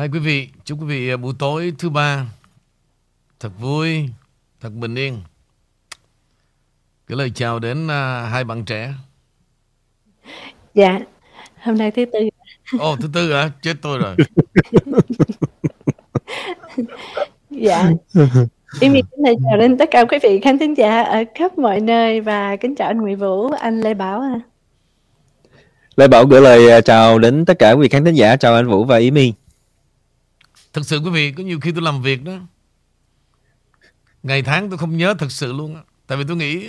Hai quý vị, chúc quý vị buổi tối thứ ba thật vui, thật bình yên. Cái lời chào đến uh, hai bạn trẻ. Dạ, hôm nay thứ tư. Ồ, oh, thứ tư hả? Chết tôi rồi. dạ. Em kính lời chào đến tất cả quý vị khán thính giả ở khắp mọi nơi và kính chào anh Nguyễn Vũ, anh Lê Bảo. À. Lê Bảo gửi lời à, chào đến tất cả quý vị khán thính giả, chào anh Vũ và Ý Thực sự quý vị, có nhiều khi tôi làm việc đó, ngày tháng tôi không nhớ thật sự luôn Tại vì tôi nghĩ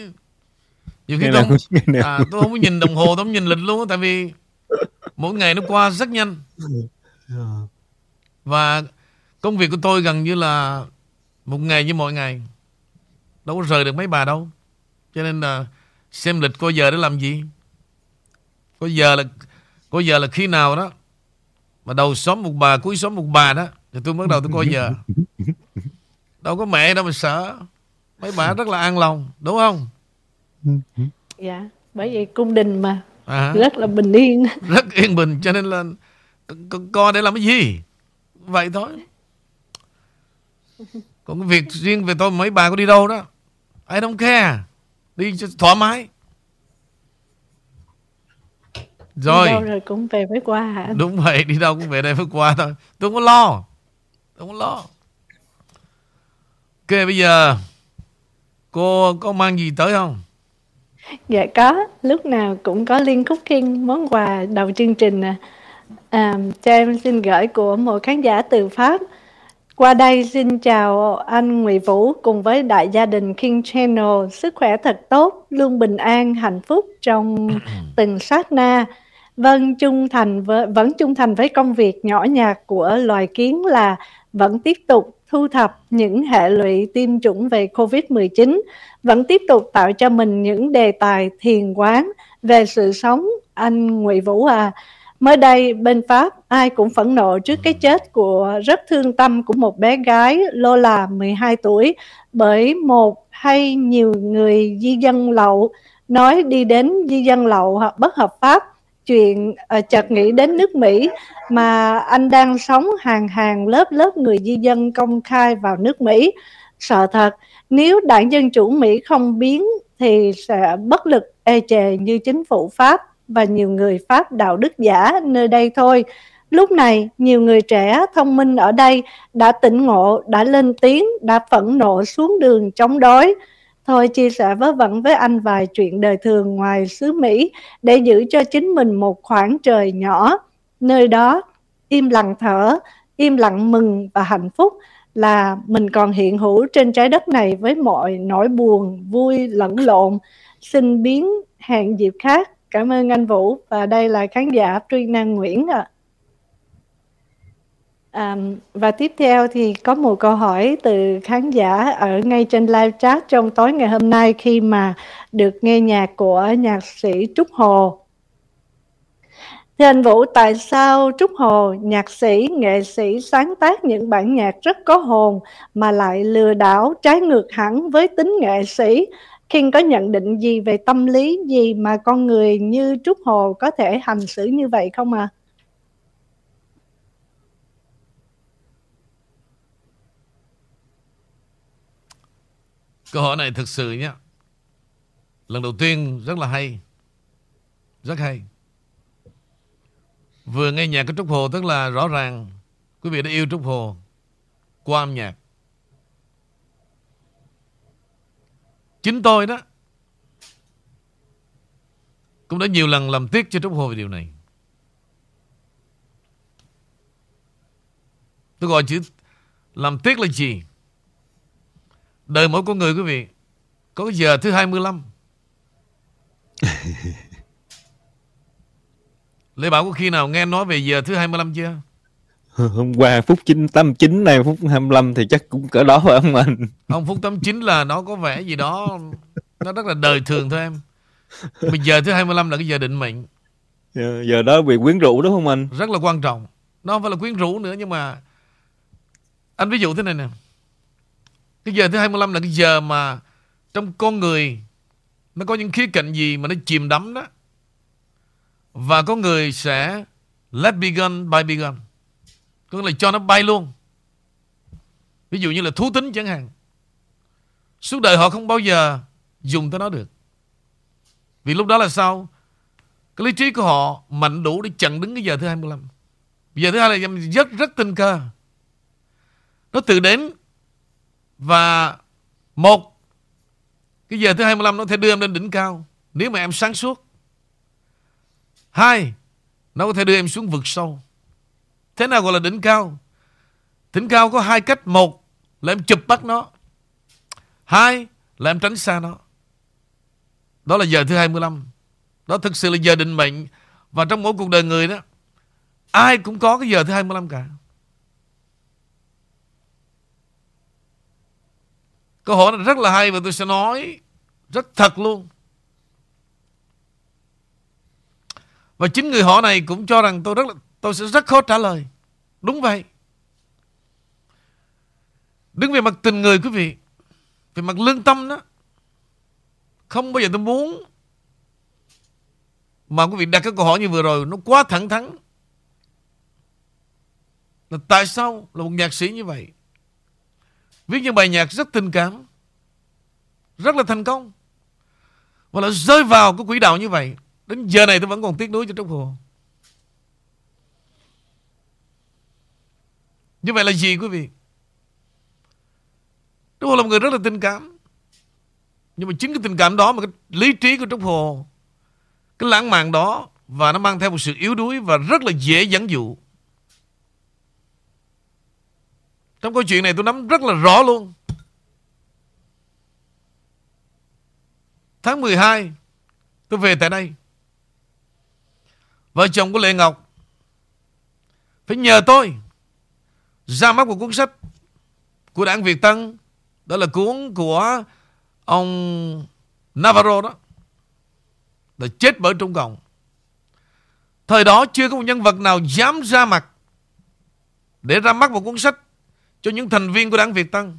nhiều khi tôi không, à, tôi không có nhìn đồng hồ, tôi không nhìn lịch luôn Tại vì mỗi ngày nó qua rất nhanh. Và công việc của tôi gần như là một ngày như mọi ngày. Đâu có rời được mấy bà đâu. Cho nên là xem lịch coi giờ để làm gì. Có giờ là Có giờ là khi nào đó Mà đầu xóm một bà cuối xóm một bà đó Thì tôi bắt đầu tôi coi giờ. Đâu có mẹ đâu mà sợ. Mấy bà rất là an lòng Đúng không? Dạ Bởi vì cung đình mà. À, Rất là bình yên. Rất yên bình cho nên là Coi để làm cái gì? Vậy thôi. Còn cái việc riêng về tôi mấy bà có đi đâu đó? I don't care. Đi cho thoải mái. Rồi. Đi đâu rồi cũng về với qua hả? Đúng vậy đi đâu cũng về đây với qua thôi. Tôi không có lo không? Lo. Ok bây giờ Cô có mang gì tới không? Dạ có. Lúc nào cũng có Liên Cooking Món quà đầu chương trình à, Cho em xin gửi của một khán giả từ Pháp. Qua đây xin chào anh Nguyễn Vũ cùng với đại gia đình King Channel. Sức khỏe thật tốt, luôn bình an, hạnh phúc trong từng sát na. Vâng, trung thành với, vẫn trung thành với công việc nhỏ nhặt của loài kiến là vẫn tiếp tục thu thập những hệ lụy tiêm chủng về COVID-19, vẫn tiếp tục tạo cho mình những đề tài thiền quán về sự sống. Anh Nguyễn Vũ à, Mới đây, bên Pháp ai cũng phẫn nộ trước cái chết của rất thương tâm của một bé gái Lola 12 tuổi bởi một hay nhiều người di dân lậu nói đi đến di dân lậu hoặc bất hợp pháp chuyện uh, chợt nghĩ đến nước Mỹ mà anh đang sống hàng hàng lớp lớp người di dân công khai vào nước Mỹ sợ thật nếu đảng Dân Chủ Mỹ không biến thì sẽ bất lực ê chề như chính phủ Pháp và nhiều người Pháp đạo đức giả nơi đây thôi. Lúc này, nhiều người trẻ thông minh ở đây đã tỉnh ngộ, đã lên tiếng, đã phẫn nộ xuống đường chống đối. Thôi chia sẻ với vẫn với anh vài chuyện đời thường ngoài xứ Mỹ để giữ cho chính mình một khoảng trời nhỏ. Nơi đó, im lặng thở, im lặng mừng và hạnh phúc là mình còn hiện hữu trên trái đất này với mọi nỗi buồn, vui, lẫn lộn. Xin biến hẹn dịp khác Cảm ơn anh Vũ và đây là khán giả Truy Năng Nguyễn ạ. À và tiếp theo thì có một câu hỏi từ khán giả ở ngay trên live chat trong tối ngày hôm nay khi mà được nghe nhạc của nhạc sĩ Trúc Hồ. Thưa anh Vũ, tại sao Trúc Hồ, nhạc sĩ, nghệ sĩ sáng tác những bản nhạc rất có hồn mà lại lừa đảo trái ngược hẳn với tính nghệ sĩ khi có nhận định gì về tâm lý gì mà con người như Trúc Hồ có thể hành xử như vậy không à? Câu hỏi này thực sự nhé. Lần đầu tiên rất là hay. Rất hay. Vừa nghe nhạc của Trúc Hồ tức là rõ ràng quý vị đã yêu Trúc Hồ qua âm nhạc. Chính tôi đó Cũng đã nhiều lần làm tiếc cho Trúc Hồ về điều này Tôi gọi chữ làm tiếc là gì Đời mỗi con người quý vị Có giờ thứ 25 Lê Bảo có khi nào nghe nói về giờ thứ 25 chưa? Hôm qua phút 89 này phút 25 thì chắc cũng cỡ đó phải không anh? Không phút 89 là nó có vẻ gì đó nó rất là đời thường thôi em. Bây giờ thứ 25 là cái giờ định mệnh. Giờ, giờ đó việc quyến rũ đúng không anh? Rất là quan trọng. Nó không phải là quyến rũ nữa nhưng mà anh ví dụ thế này nè. Cái giờ thứ 25 là cái giờ mà trong con người nó có những khía cạnh gì mà nó chìm đắm đó. Và có người sẽ let begun by begun. Có nghĩa là cho nó bay luôn. Ví dụ như là thú tính chẳng hạn. Suốt đời họ không bao giờ Dùng tới nó được. Vì lúc đó là sao? Cái lý trí của họ mạnh đủ để chặn đứng cái giờ thứ 25 Giờ thứ 25 rất rất tinh cơ Nó tự đến và Một, Cái giờ thứ 25 nó thể đưa em lên đỉnh cao, Nếu mà em sáng suốt. Hai, Nó có thể đưa em xuống vực sâu. Thế nào gọi là đỉnh cao? Đỉnh cao có hai cách, Một là em chụp bắt nó, Hai là em tránh xa nó. Đó là giờ thứ 25 Đó thực sự là giờ định mệnh. Và trong mỗi cuộc đời người đó, Ai cũng có cái giờ thứ 25 cả. Câu hỏi này rất là hay Và tôi sẽ nói Rất thật luôn Và chính người họ này cũng cho rằng tôi rất là tôi sẽ rất khó trả lời. Đúng vậy. Đứng về mặt tình người quý vị, về mặt lương tâm đó, không bao giờ tôi muốn mà quý vị đặt cái câu hỏi như vừa rồi nó quá thẳng thắn. Là tại sao là một nhạc sĩ như vậy viết những bài nhạc rất tình cảm, rất là thành công. Và là rơi vào cái quỹ đạo như vậy. Đến giờ này tôi vẫn còn tiếc nuối cho Trúc Hồ Như vậy là gì quý vị? Trúc Hồ là một người rất là tình cảm. Nhưng mà chính cái tình cảm đó Mà cái lý trí của Trúc Hồ Cái lãng mạn đó Và nó mang theo một sự yếu đuối Và rất là dễ dẫn dụ. Trong câu chuyện này tôi nắm rất là rõ luôn. Tháng 12 Tôi về tại đây. Vợ chồng của Lệ Ngọc Phải nhờ tôi Ra mắt một cuốn sách Của đảng Việt Tân. Đó là cuốn của Ông Navarro đó. Là chết bởi Trung Cộng. Thời đó chưa có một nhân vật nào dám ra mặt Để ra mắt một cuốn sách cho những thành viên của đảng Việt Tân.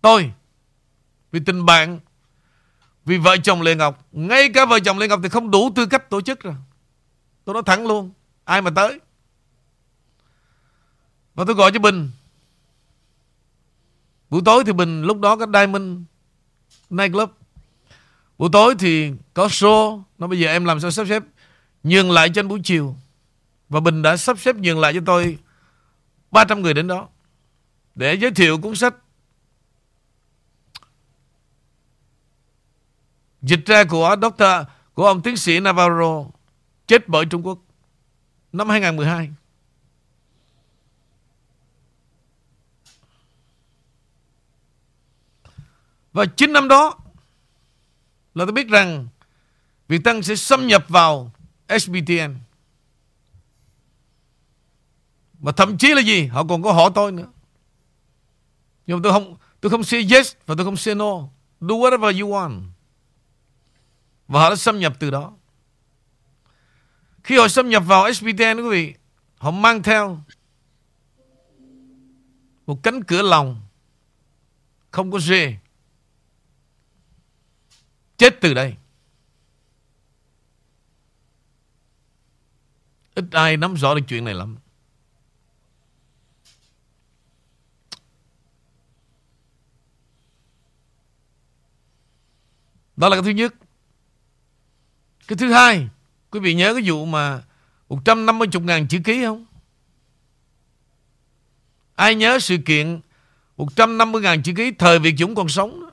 Tôi, Vì tình bạn, vì vợ chồng Lê Ngọc, Ngay cả vợ chồng Lê Ngọc thì không đủ tư cách tổ chức rồi. Tôi nói thẳng luôn, Ai mà tới. Và tôi gọi cho Bình. Buổi tối thì Bình lúc đó có Diamond Night Club. Buổi tối thì có show Nó bây giờ em làm sao sắp xếp, Nhường lại cho anh buổi chiều. Và Bình đã sắp xếp nhường lại cho tôi 300 người đến đó Để giới thiệu cuốn sách Dịch ra của Doctor, của ông tiến sĩ Navarro, chết bởi Trung Quốc năm 2012. Và chính năm đó là tôi biết rằng Việt Tân sẽ xâm nhập vào SBTN. Và thậm chí là gì? Họ còn có hỏi tôi nữa. Nhưng mà tôi không tôi không say yes và tôi không say no. Do whatever you want. Và họ đã xâm nhập từ đó. Khi họ xâm nhập vào SPTN quý vị, họ mang theo một cánh cửa lòng không có dê. Chết từ đây. Ít ai nắm rõ được chuyện này lắm. Đó là cái thứ nhất. Cái thứ hai, quý vị nhớ cái vụ mà 150 ngàn chữ ký không? Ai nhớ sự kiện 150 ngàn chữ ký thời Việt Dũng còn sống đó.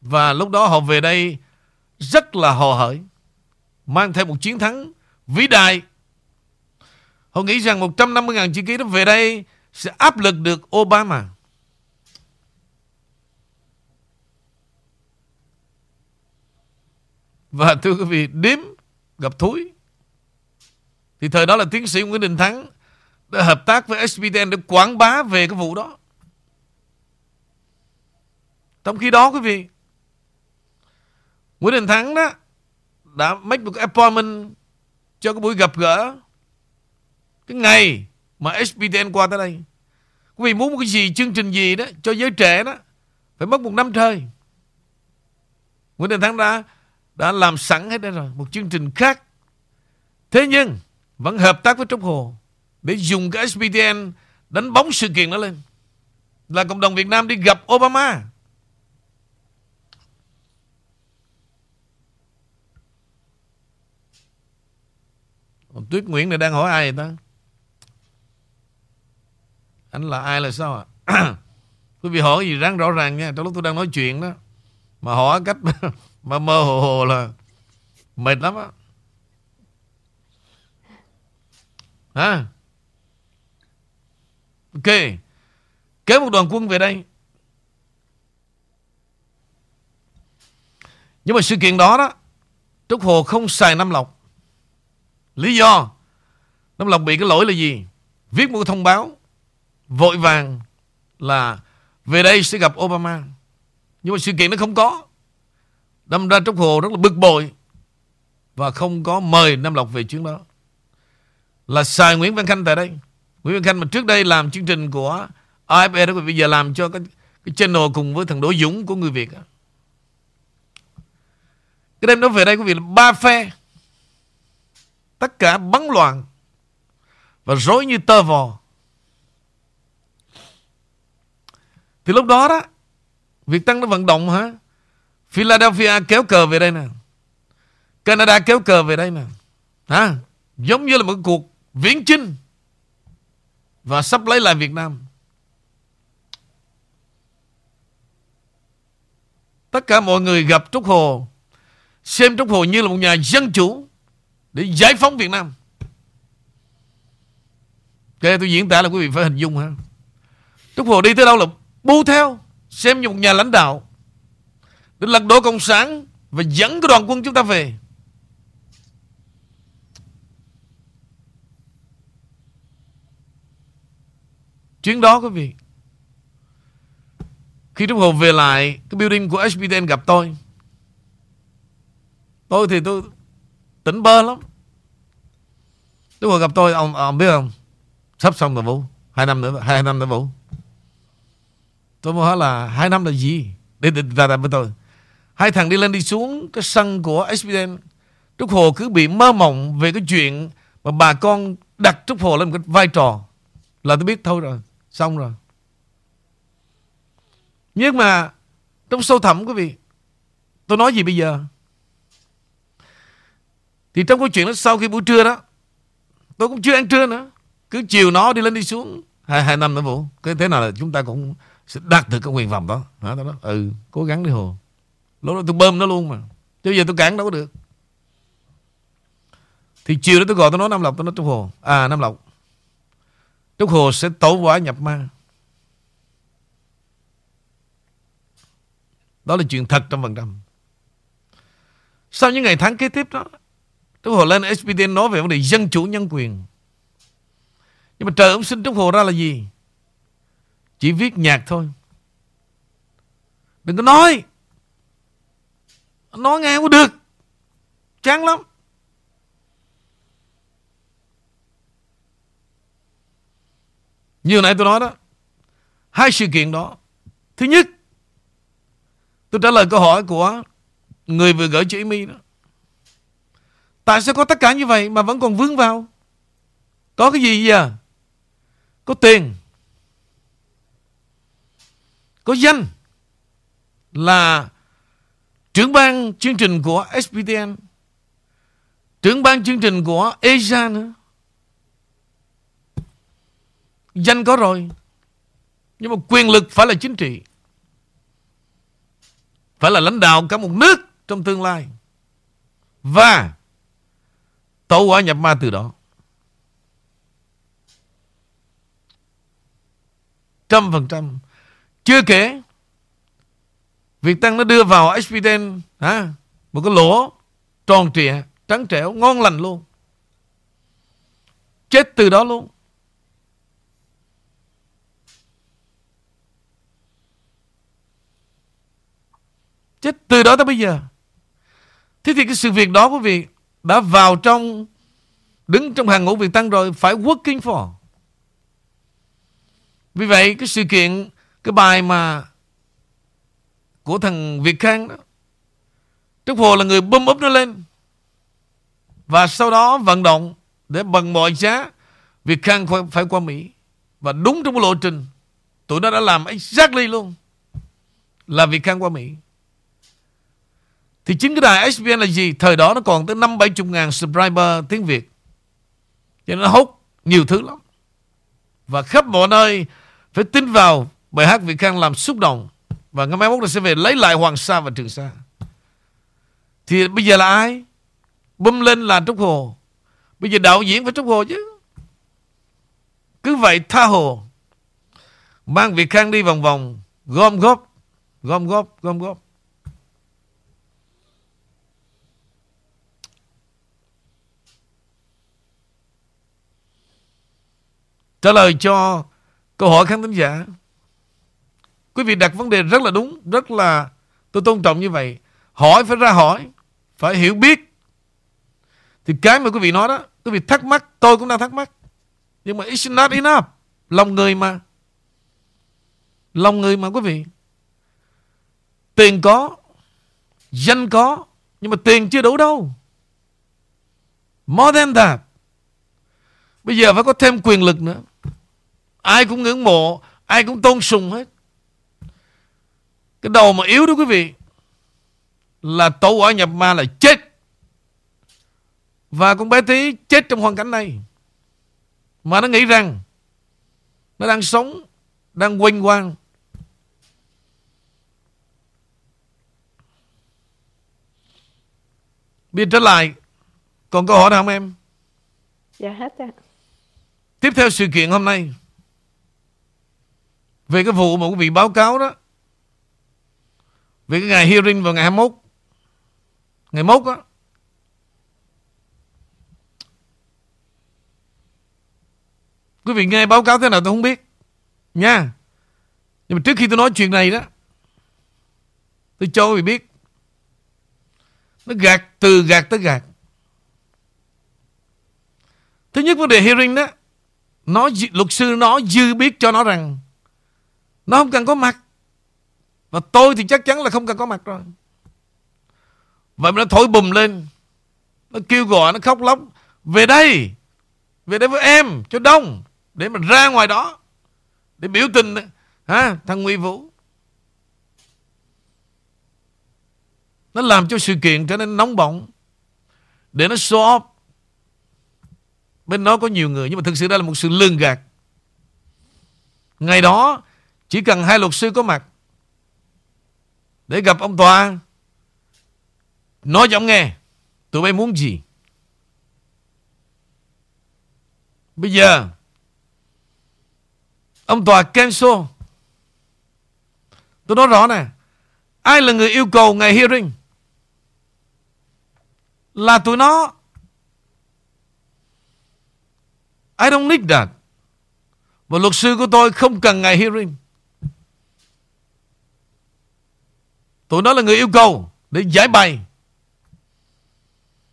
Và lúc đó họ về đây rất là hồ hởi. Mang theo một chiến thắng vĩ đại. Họ nghĩ rằng 150 ngàn chữ ký đó về đây sẽ áp lực được Obama. Và thưa quý vị, điếm gặp thúi. Thì thời đó là tiến sĩ Nguyễn Đình Thắng đã hợp tác với SBTN để quảng bá về cái vụ đó. Trong khi đó quý vị, Nguyễn Đình Thắng đó đã make một appointment cho cái buổi gặp gỡ cái ngày mà SBTN qua tới đây. Quý vị muốn một cái gì, chương trình gì đó cho giới trẻ đó phải mất một năm trời. Nguyễn Đình Thắng đã đã làm sẵn hết đây rồi, Một chương trình khác Thế nhưng, vẫn hợp tác với Trung Hồ để dùng cái SPTN đánh bóng sự kiện đó lên. Là cộng đồng Việt Nam đi gặp Obama. Còn Tuyết Nguyễn này đang hỏi ai vậy ta? Anh là ai là sao ạ? Quý vị hỏi gì ráng rõ ràng nha, Trong lúc tôi đang nói chuyện đó Mà hỏi cách mà mơ hồ hồ là Mệt lắm á. Hả? Ok, Kéo một đoàn quân về đây. Nhưng mà sự kiện đó đó Trúc Hồ không xài Nam Lộc. Lý do? Nam Lộc bị cái lỗi là gì? Viết một thông báo, Vội vàng là về đây sẽ gặp Obama. Nhưng mà sự kiện nó không có. Đâm ra Trúc Hồ rất là bực bội và không có mời Nam Lộc về chuyến đó. Là xài Nguyễn Văn Khanh tại đây. Nguyễn Văn Khanh mà trước đây làm chương trình của AFE đó bây giờ làm cho cái, cái channel cùng với thằng Đỗ Dũng của người Việt. Cái đêm đó về đây quý vị là ba phe. Tất cả bắn loạn và rối như tơ vò. Thì lúc đó đó Việt tăng nó vận động hả Philadelphia kéo cờ về đây nè. Canada kéo cờ về đây nè. Hả? Giống như là một cuộc viễn chinh Và sắp lấy lại Việt Nam. Tất cả mọi người gặp Trúc Hồ, Xem Trúc Hồ như là một nhà dân chủ Để giải phóng Việt Nam. Ok tôi diễn tả là quý vị phải hình dung ha. Trúc Hồ đi tới đâu là bu theo, xem như một nhà lãnh đạo để lật đổ cộng sản và dẫn cái đoàn quân chúng ta về. Chuyến đó quý vị khi Trung Hồ về lại cái building của HBTN gặp tôi. Tôi thì tôi tỉnh bơ lắm. Trung Hồ gặp tôi ông, ông biết không? Sắp xong rồi Vũ hai năm nữa hai năm nữa Vũ Tôi mới hỏi là hai năm là gì? Để, định ra ra với tôi. Hai thằng đi lên đi xuống cái sân của SBN. Trúc Hồ cứ bị mơ mộng về cái chuyện mà bà con đặt Trúc Hồ lên một cái vai trò. Là tôi biết thôi rồi. Xong rồi. Nhưng mà trong sâu thẳm quý vị tôi nói gì bây giờ? Thì trong câu chuyện đó sau khi buổi trưa đó tôi cũng chưa ăn trưa nữa. Cứ chiều nó đi lên đi xuống hai, hai năm nữa Vũ. Cái thế nào là chúng ta cũng sẽ đạt được cái nguyện vọng đó hả đó, đó. ừ cố gắng đi hồ lúc đó tôi bơm nó luôn mà. Chứ giờ tôi cản đâu có được. Thì chiều đó tôi gọi, tôi nói Nam Lộc, tôi nói Trúc Hồ. À Nam Lộc. Trúc Hồ sẽ tổ quả nhập ma. Đó là chuyện thật trăm phần trăm sau những ngày tháng kế tiếp đó, Trúc Hồ lên SPD nói về vấn đề dân chủ nhân quyền. Nhưng mà trời ông xin Trúc Hồ ra là gì? Chỉ viết nhạc thôi. Đừng có nói! Nói nghe không được. Chán lắm. Như nãy tôi nói đó, Hai sự kiện đó. Thứ nhất, Tôi trả lời câu hỏi của Người vừa gửi cho mi đó. Tại sao có tất cả như vậy Mà vẫn còn vướng vào? Có cái gì giờ à? Có tiền, có danh là trưởng ban chương trình của SPTN, trưởng ban chương trình của Asia nữa. Danh có rồi. Nhưng mà quyền lực phải là chính trị. Phải là lãnh đạo cả một nước trong tương lai. Và tẩu quả nhập ma từ đó. Trăm phần trăm. Chưa kể Việt Tăng nó đưa vào SPTN hả? Một cái lỗ tròn trịa, Trắng trẻo, ngon lành luôn. Chết từ đó luôn. Chết từ đó tới bây giờ. Thế thì cái sự việc đó, quý vị, Đã vào trong, Đứng trong hàng ngũ Việt Tăng rồi, Phải working for. Vì vậy, cái sự kiện, cái bài mà của thằng Việt Khang đó. Trúc Hồ là người bơm úp nó lên. Và sau đó vận động để bằng mọi giá Việt Khang phải qua Mỹ. Và đúng trong lộ trình, tụi nó đã làm exactly luôn là Việt Khang qua Mỹ. Thì chính cái đài SBN là gì? Thời đó nó còn tới 5 70 ngàn subscriber tiếng Việt. Cho nên nó hút nhiều thứ lắm. Và khắp mọi nơi phải tin vào bài hát Việt Khang làm xúc động. Và ngày mai mốt là sẽ về lấy lại Hoàng Sa và Trường Sa. Thì bây giờ là ai? Bum lên là Trúc Hồ. Bây giờ đạo diễn phải Trúc Hồ chứ. Cứ vậy tha hồ. Mang Việt Khang đi vòng vòng. Gom góp. Gom góp. Gom góp. Trả lời cho câu hỏi khán thính giả. Quý vị đặt vấn đề rất là đúng, rất là tôi tôn trọng như vậy. Hỏi phải ra hỏi, phải hiểu biết. Thì cái mà quý vị nói đó, quý vị thắc mắc, tôi cũng đang thắc mắc. Nhưng mà it's not enough. Lòng người mà. Lòng người mà quý vị. Tiền có, danh có, nhưng mà tiền chưa đủ đâu. More than that. Bây giờ phải có thêm quyền lực nữa. Ai cũng ngưỡng mộ Ai cũng tôn sùng hết cái đầu mà yếu đó quý vị Là tổ quả nhập ma là chết. Và con bé tí chết trong hoàn cảnh này. Mà nó nghĩ rằng Nó đang sống Đang quanh quang. Biết trở lại Còn câu hỏi nào không em? Dạ hết ạ. Tiếp theo sự kiện hôm nay. Về cái vụ mà quý vị báo cáo đó về cái ngày hearing vào ngày 21 Ngày mốt á. Quý vị nghe báo cáo thế nào tôi không biết. Nha. Nhưng mà trước khi tôi nói chuyện này đó, Tôi cho quý vị biết. Nó gạt, từ gạt tới gạt. Thứ nhất vấn đề hearing đó, nó luật sư nó dư biết cho nó rằng, nó không cần có mặt và tôi thì chắc chắn là không cần có mặt rồi. Vậy mà nó thổi bùm lên. Nó kêu gọi, nó khóc lóc. Về đây về đây với em, cho đông, để mà ra ngoài đó, để biểu tình ha thằng Nguy Vũ. Nó làm cho sự kiện trở nên nóng bỏng, để nó show off. Bên đó có nhiều người, Nhưng mà thực sự đây là một sự lương gạt. Ngày đó, Chỉ cần hai luật sư có mặt để gặp ông tòa. Nói cho ông nghe, Tụi bay muốn gì? Bây giờ, Ông tòa cancel. Tôi nói rõ nè, Ai là người yêu cầu ngày hearing? Là tụi nó. I don't need that. Và luật sư của tôi không cần ngày hearing. Tụi nó là người yêu cầu để giải bày.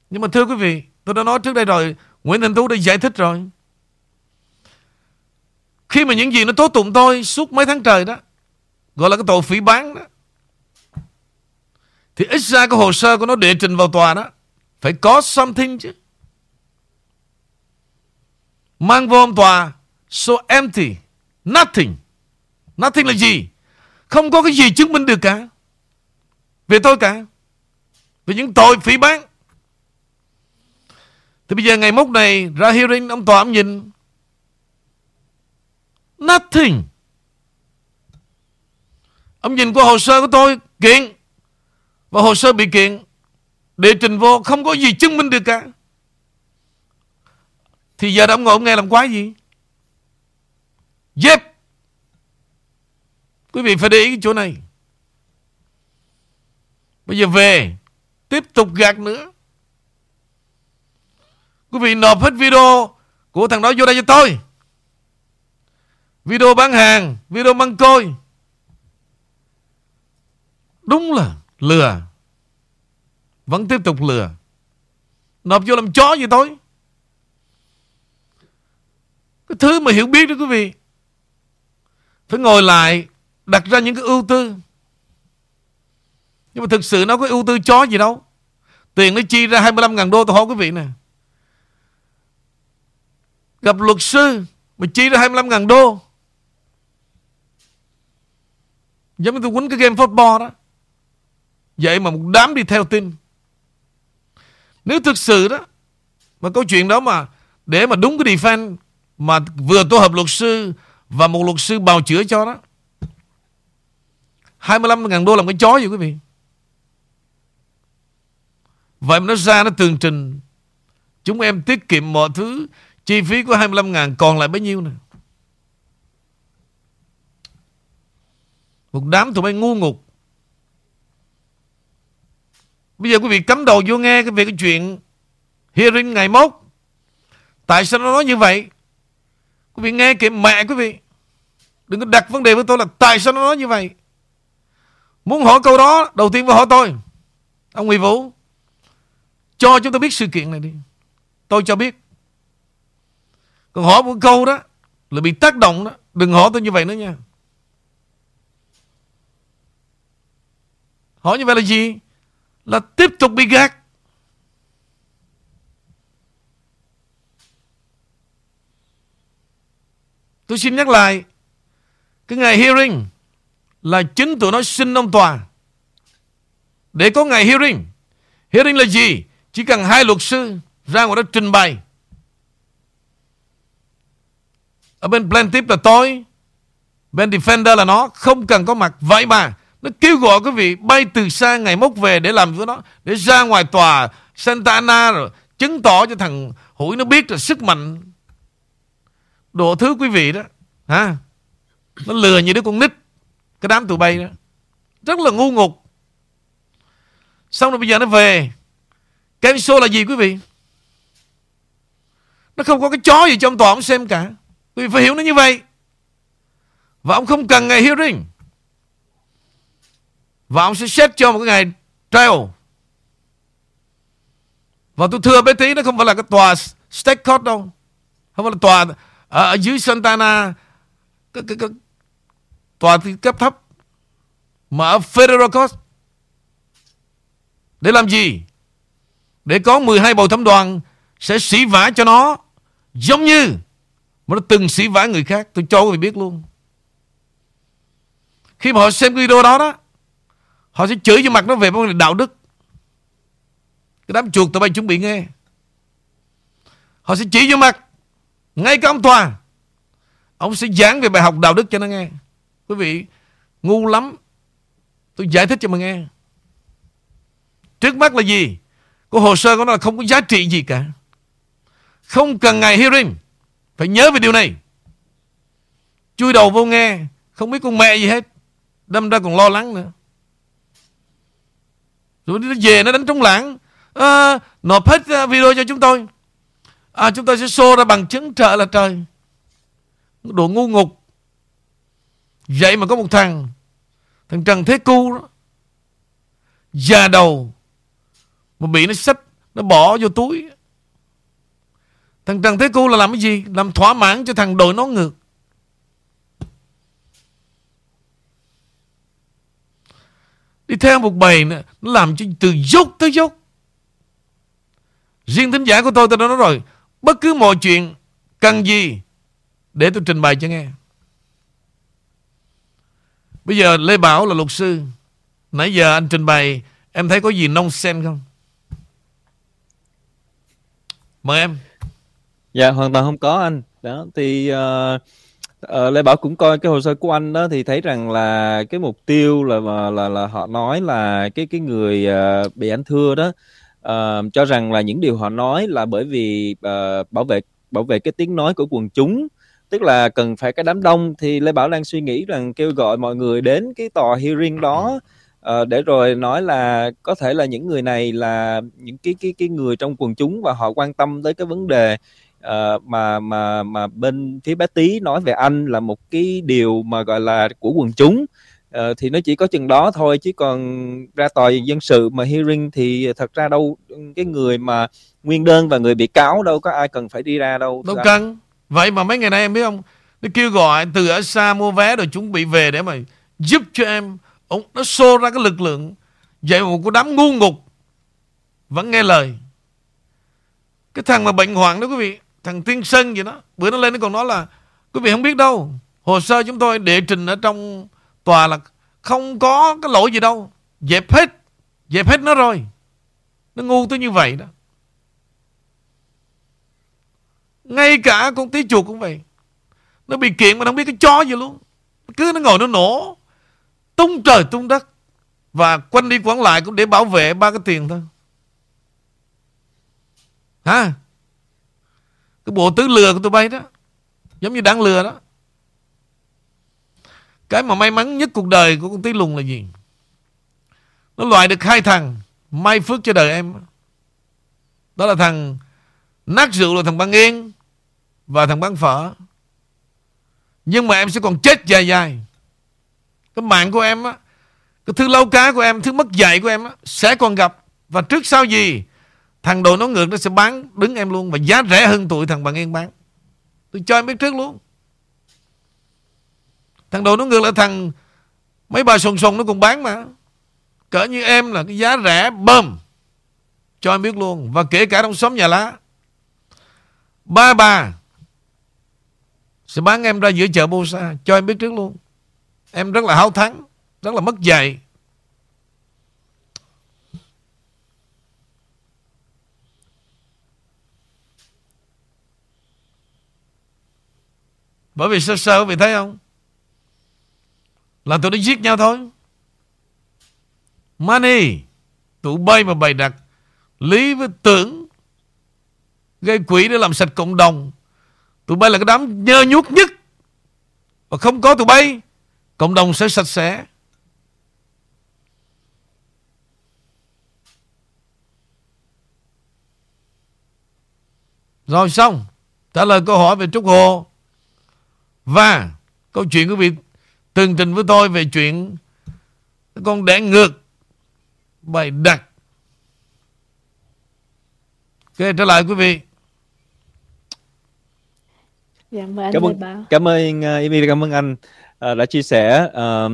Nhưng mà thưa quý vị, tôi đã nói trước đây rồi, Nguyễn Thành Tú đã giải thích rồi. Khi mà những gì nó tố tụng tôi suốt mấy tháng trời đó, gọi là cái tội phỉ bán đó, thì ít ra cái hồ sơ của nó đệ trình vào tòa đó, phải có something chứ. Mang vô ông tòa So empty Nothing Nothing là gì Không có cái gì chứng minh được cả về tôi cả. Về những tội phỉ bán Thì bây giờ ngày mốt này, Ra hearing, ông tòa ông nhìn. Nothing. Ông nhìn qua hồ sơ của tôi, Kiện. Và hồ sơ bị kiện. Đệ trình vô, không có gì chứng minh được cả. Thì giờ ông ngồi ông nghe làm quái gì? Yep. Quý vị phải để ý cái chỗ này. Bây giờ về, Tiếp tục gạt nữa. Quý vị nộp hết video Của thằng đó vô đây cho tôi. Video bán hàng, Video măng côi. Đúng là lừa. Vẫn tiếp tục lừa. Nộp vô làm chó gì tôi cái thứ mà hiểu biết đó quý vị, Phải ngồi lại, Đặt ra những cái ưu tư. Nhưng mà thực sự nó có ưu tư chó gì đâu. Tiền nó chi ra 25 ngàn đô, tôi hỏi quý vị nè. Gặp luật sư Mà chi ra 25.000 đô. Giống như tôi quýnh cái game football đó. Vậy mà một đám đi theo tin. Nếu thực sự đó, Mà câu chuyện đó mà Để mà đúng cái defense Mà vừa tổ hợp luật sư Và một luật sư bào chữa cho đó 25.000 đô làm cái chó gì quý vị? Vậy mà nó ra nó tường trình Chúng em tiết kiệm mọi thứ Chi phí của 25 ngàn còn lại bấy nhiêu nè Một đám tụi bay ngu ngục Bây giờ quý vị cắm đầu vô nghe cái về cái chuyện hearing ngày mốt. Tại sao nó nói như vậy? Quý vị nghe kìa mẹ quý vị. Đừng có đặt vấn đề với tôi là tại sao nó nói như vậy. Muốn hỏi câu đó, đầu tiên phải hỏi tôi. Ông Nguyễn Vũ, cho chúng tôi biết sự kiện này đi. Tôi cho biết. Còn hỏi một câu đó, là bị tác động đó. Đừng hỏi tôi như vậy nữa nha. Hỏi như vậy là gì? Là tiếp tục bị gạt. Tôi xin nhắc lại. Cái ngày hearing là chính tụi nó xin ông tòa. Để có ngày hearing. Hearing là gì? Chỉ cần hai luật sư ra ngoài đó trình bày. Ở bên plaintiff là tôi, bên defender là nó, không cần có mặt. Vậy mà, nó kêu gọi quý vị bay từ xa ngày mốc về để làm với nó, để ra ngoài tòa Santa Ana rồi chứng tỏ cho thằng Hủi nó biết là sức mạnh đồ thứ quý vị đó. Ha? Nó lừa như đứa con nít. Cái đám tụi bay đó. Rất là ngu ngục. Xong rồi bây giờ nó về. Game show là gì quý vị? Nó không có cái chó gì cho ông tòa ông xem cả. Quý vị phải hiểu nó như vậy. Và ông không cần ngày hearing. Và ông sẽ xét cho một cái ngày trial. Và tôi thưa bé tí nó không phải là cái tòa state court đâu. Không phải là tòa ở, ở dưới Santana cái, cái, cái, tòa cấp thấp mà ở Federal Court để làm gì? Để có 12 bầu thẩm đoàn sẽ sĩ vả cho nó, giống như mà nó từng sĩ vả người khác. Tôi cho quý vị biết luôn. Khi mà họ xem cái video đó đó, họ sẽ chửi cho mặt nó về vấn đề đạo đức. Cái đám chuột tụi bay chuẩn bị nghe. Họ sẽ chỉ vô mặt ngay cả ông tòa Ông sẽ giảng về bài học đạo đức cho nó nghe Quý vị, Ngu lắm Tôi giải thích cho mà nghe Trước mắt là gì của hồ sơ của nó là không có giá trị gì cả. Không cần ngày hearing. Phải nhớ về điều này. Chui đầu vô nghe Không biết con mẹ gì hết. Đâm ra còn lo lắng nữa. Rồi nó về nó đánh trống lãng. À, Nộp hết ờ, video cho chúng tôi. À, Chúng tôi sẽ show ra bằng chứng trợ là trời. Đồ ngu ngục. Vậy mà có một thằng Thằng Trần Thế Cu đó Già đầu mà bị nó xách, Nó bỏ vô túi. Thằng Trần Thế Cu là làm cái gì? Làm thỏa mãn cho thằng đội nó ngược. Đi theo một bầy nữa Nó làm cho từ dốc tới dốc. Riêng tính giả của tôi tôi đã nói rồi, Bất cứ mọi chuyện Cần gì Để tôi trình bày cho nghe. Bây giờ Lê Bảo là luật sư. Nãy giờ anh trình bày, Em thấy có gì nông sen không? Mời em. Dạ hoàn toàn không có anh. Đó thì uh, uh, Lê Bảo cũng coi cái hồ sơ của anh đó Thì thấy rằng là cái mục tiêu là là là, là họ nói là Cái cái người uh, bị anh thưa đó uh, cho rằng là những điều họ nói là bởi vì uh, bảo vệ bảo vệ cái tiếng nói của quần chúng. Tức là cần phải cái đám đông. Thì lê bảo đang suy nghĩ rằng kêu gọi mọi người đến cái tòa hearing đó uh, để rồi nói là có thể là những người này là những cái cái cái người trong quần chúng và họ quan tâm tới cái vấn đề uh, mà mà mà bên phía bé tí nói về anh là một cái điều mà gọi là của quần chúng. Uh, thì nó chỉ có chừng đó thôi chứ còn ra tòa dân sự mà hearing thì thật ra đâu cái người mà nguyên đơn và người bị cáo đâu có ai cần phải đi ra đâu đâu cần vậy mà mấy ngày nay em biết không? Nó kêu gọi từ ở xa mua vé rồi chuẩn bị về để mà giúp cho em ông nó xô ra cái lực lượng dạy một cái đám ngu ngục. Vẫn nghe lời. Cái thằng mà bệnh hoạn đó, quý vị, Thằng Tiên Sơn gì đó, Bữa nó lên nó còn nói là, Quý vị không biết đâu, Hồ sơ chúng tôi đệ trình ở trong tòa là Không có cái lỗi gì đâu, Dẹp hết Dẹp hết nó rồi. Nó ngu tới như vậy đó. Ngay cả con tí chuột cũng vậy. Nó bị kiện mà không biết cái chó gì luôn. Cứ nó ngồi nó nổ. Tung trời tung đất. Và quanh đi quẩn lại cũng để bảo vệ ba cái tiền thôi. Hả? Cái bộ tứ lừa của tụi bay đó, Giống như đang lừa đó. Cái mà may mắn nhất cuộc đời của con tí lùng là gì? Nó loại được hai thằng May phước cho đời em. Đó là thằng Nát rượu là thằng băng yên Và thằng băng phở. Nhưng mà em sẽ còn chết dài dài. Cái mạng của em á, Cái thứ lâu cá của em, Thứ mất dạy của em á, Sẽ còn gặp. Và trước sau gì? Thằng đồ nó ngược nó sẽ bán, đứng em luôn. Và giá rẻ hơn tụi thằng bằng yên bán. Tôi cho em biết trước luôn. Thằng đồ nó ngược là thằng Mấy bà sồn sồn nó cũng bán mà. Cỡ như em là cái giá rẻ, bơm. Cho em biết luôn. Và kể cả trong xóm nhà lá, Ba bà Sẽ bán em ra giữa chợ Bô Sa. Cho em biết trước luôn. Em rất là háo thắng, Rất là mất dạy. Bởi vì sơ sơ, vì thấy không? Là tụi nó giết nhau thôi. Money Tụi bay mà bày đặt Lý với tưởng, Gây quỷ để làm sạch cộng đồng. Tụi bay là cái đám nhơ nhuốc nhất. Và không có tụi bay. Cộng đồng sẽ sạch sẽ Rồi xong Trả lời câu hỏi về Trúc Hồ và câu chuyện quý vị tường trình với tôi về chuyện con đẻ ngược bài đặt. Ok, trở lại quý vị. Dạ, mời anh cảm ơn cảm ơn uh, Emily cảm ơn anh uh, đã chia sẻ uh,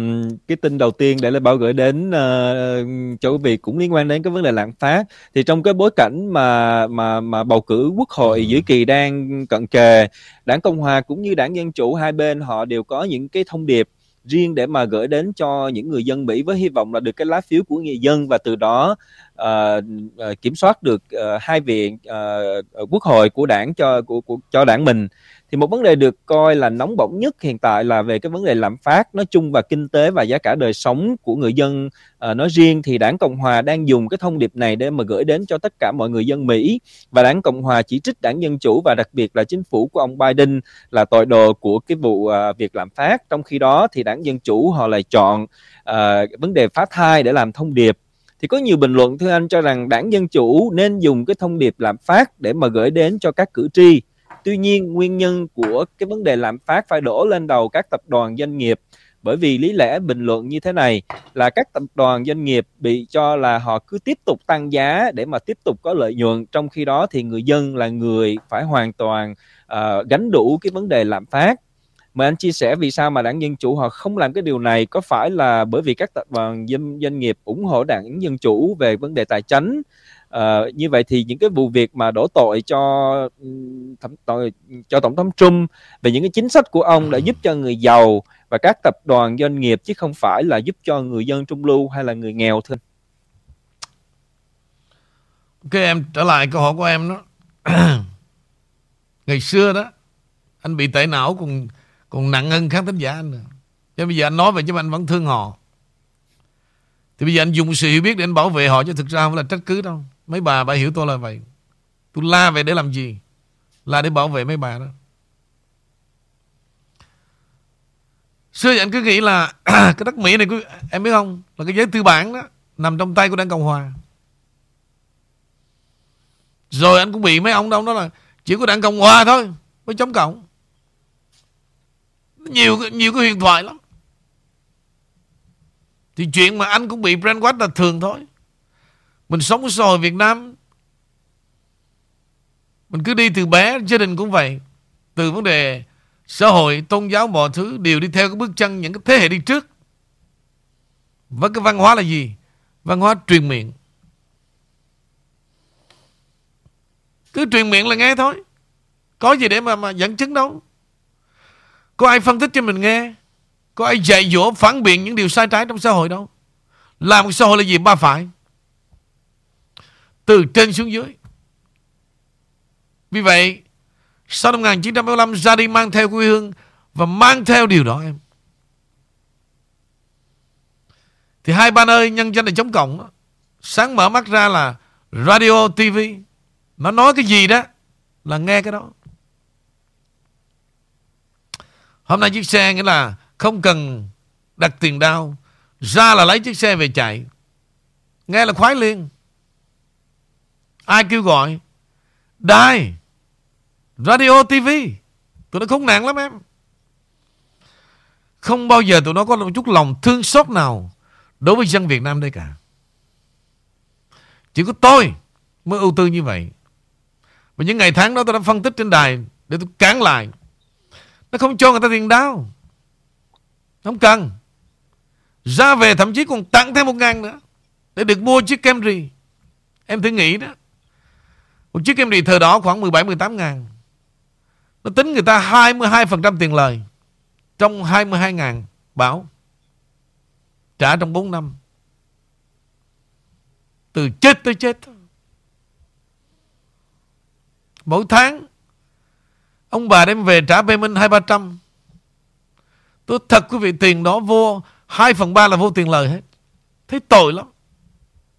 cái tin đầu tiên để Lê Bảo gửi đến uh, cho quý vị cũng liên quan đến cái vấn đề lạm phát. Thì trong cái bối cảnh mà mà mà bầu cử quốc hội giữa kỳ đang cận kề đảng Cộng hòa cũng như đảng Dân chủ hai bên họ đều có những cái thông điệp riêng để mà gửi đến cho những người dân Mỹ với hy vọng là được cái lá phiếu của người dân và từ đó uh, kiểm soát được uh, hai viện uh, quốc hội của đảng cho của, của cho đảng mình. Thì một vấn đề được coi là nóng bỏng nhất hiện tại là về cái vấn đề lạm phát nói chung và kinh tế và giá cả đời sống của người dân. Uh, nói riêng thì đảng cộng hòa đang dùng cái thông điệp này để mà gửi đến cho tất cả mọi người dân mỹ. Và đảng cộng hòa chỉ trích đảng dân chủ và đặc biệt là chính phủ của ông biden là tội đồ của cái vụ uh, việc lạm phát. Trong khi đó thì đảng dân chủ họ lại chọn uh, vấn đề phá thai để làm thông điệp thì có nhiều bình luận thưa anh cho rằng đảng dân chủ nên dùng cái thông điệp lạm phát để mà gửi đến cho các cử tri. Tuy nhiên, nguyên nhân của cái vấn đề lạm phát phải đổ lên đầu các tập đoàn doanh nghiệp. Bởi vì lý lẽ bình luận như thế này là các tập đoàn doanh nghiệp bị cho là họ cứ tiếp tục tăng giá để mà tiếp tục có lợi nhuận. Trong khi đó thì người dân là người phải hoàn toàn uh, gánh đủ cái vấn đề lạm phát mà anh chia sẻ vì sao mà đảng dân chủ họ không làm cái điều này? Có phải là bởi vì các tập đoàn doanh, doanh nghiệp ủng hộ đảng dân chủ về vấn đề tài chính? À, như vậy thì những cái vụ việc mà đổ tội cho thẩm, tội, cho tổng thống Trump về những cái chính sách của ông đã giúp cho người giàu và các tập đoàn doanh nghiệp chứ không phải là giúp cho người dân trung lưu hay là người nghèo thôi. Ok em trở lại câu hỏi của em đó. Ngày xưa đó Anh bị tệ não còn còn nặng hơn khán thính giả anh. Nữa. Chứ bây giờ anh nói về chứ anh vẫn thương họ. Thì bây giờ anh dùng sự hiểu biết để anh bảo vệ họ, Chứ thực ra không phải là trách cứ đâu. Mấy bà bà hiểu tôi là vậy. Tôi la về để làm gì? La để bảo vệ mấy bà đó. Xưa giờ anh cứ nghĩ là Cái đất Mỹ này em biết không? Là cái giới tư bản đó, Nằm trong tay của Đảng Cộng Hòa. Rồi anh cũng bị mấy ông đâu Đó là chỉ có Đảng Cộng Hòa thôi, Mới chống cộng. Nhiều nhiều cái huyền thoại lắm. Thì chuyện mà anh cũng bị brainwash là thường thôi. Mình sống ở xã hội Việt Nam Mình cứ đi từ bé Gia đình cũng vậy. Từ vấn đề xã hội, tôn giáo mọi thứ Đều đi theo cái bước chân những cái thế hệ đi trước. Và cái văn hóa là gì? Văn hóa truyền miệng. Cứ truyền miệng là nghe thôi. Có gì để mà, mà dẫn chứng đâu. Có ai phân tích cho mình nghe? Có ai dạy dỗ phản biện những điều sai trái trong xã hội đâu? Làm một xã hội là gì? Ba phải. Từ trên xuống dưới. Vì vậy Sau năm 1975 ra đi mang theo quê hương Và mang theo điều đó em. Thì hai ba nơi nhân dân là chống cộng Sáng mở mắt ra là Radio, TV Nó nói cái gì đó Là nghe cái đó. Hôm nay chiếc xe nghĩa là Không cần đặt tiền đau, Ra là lấy chiếc xe về chạy. Nghe là khoái liền. Ai kêu gọi? Đài, Radio TV Tụi nó khốn nạn lắm em. Không bao giờ tụi nó có một chút lòng thương xót nào Đối với dân Việt Nam đây cả. Chỉ có tôi Mới ưu tư như vậy. Và những ngày tháng đó tôi đã phân tích trên đài Để tôi cản lại. Nó không cho người ta tiền đau. Không cần. Ra về thậm chí còn tặng thêm một ngàn nữa Để được mua chiếc Camry Em thử nghĩ đó. Một chiếc Camry thời đó khoảng 17-18 ngàn. Nó tính người ta 22% tiền lời Trong 22 ngàn Bảo. Trả trong 4 năm. Từ chết tới chết Mỗi tháng Ông bà đem về trả payment hai ba trăm. Tôi thật quý vị, tiền đó vô 2 phần 3 là vô tiền lời hết. Thấy tội lắm.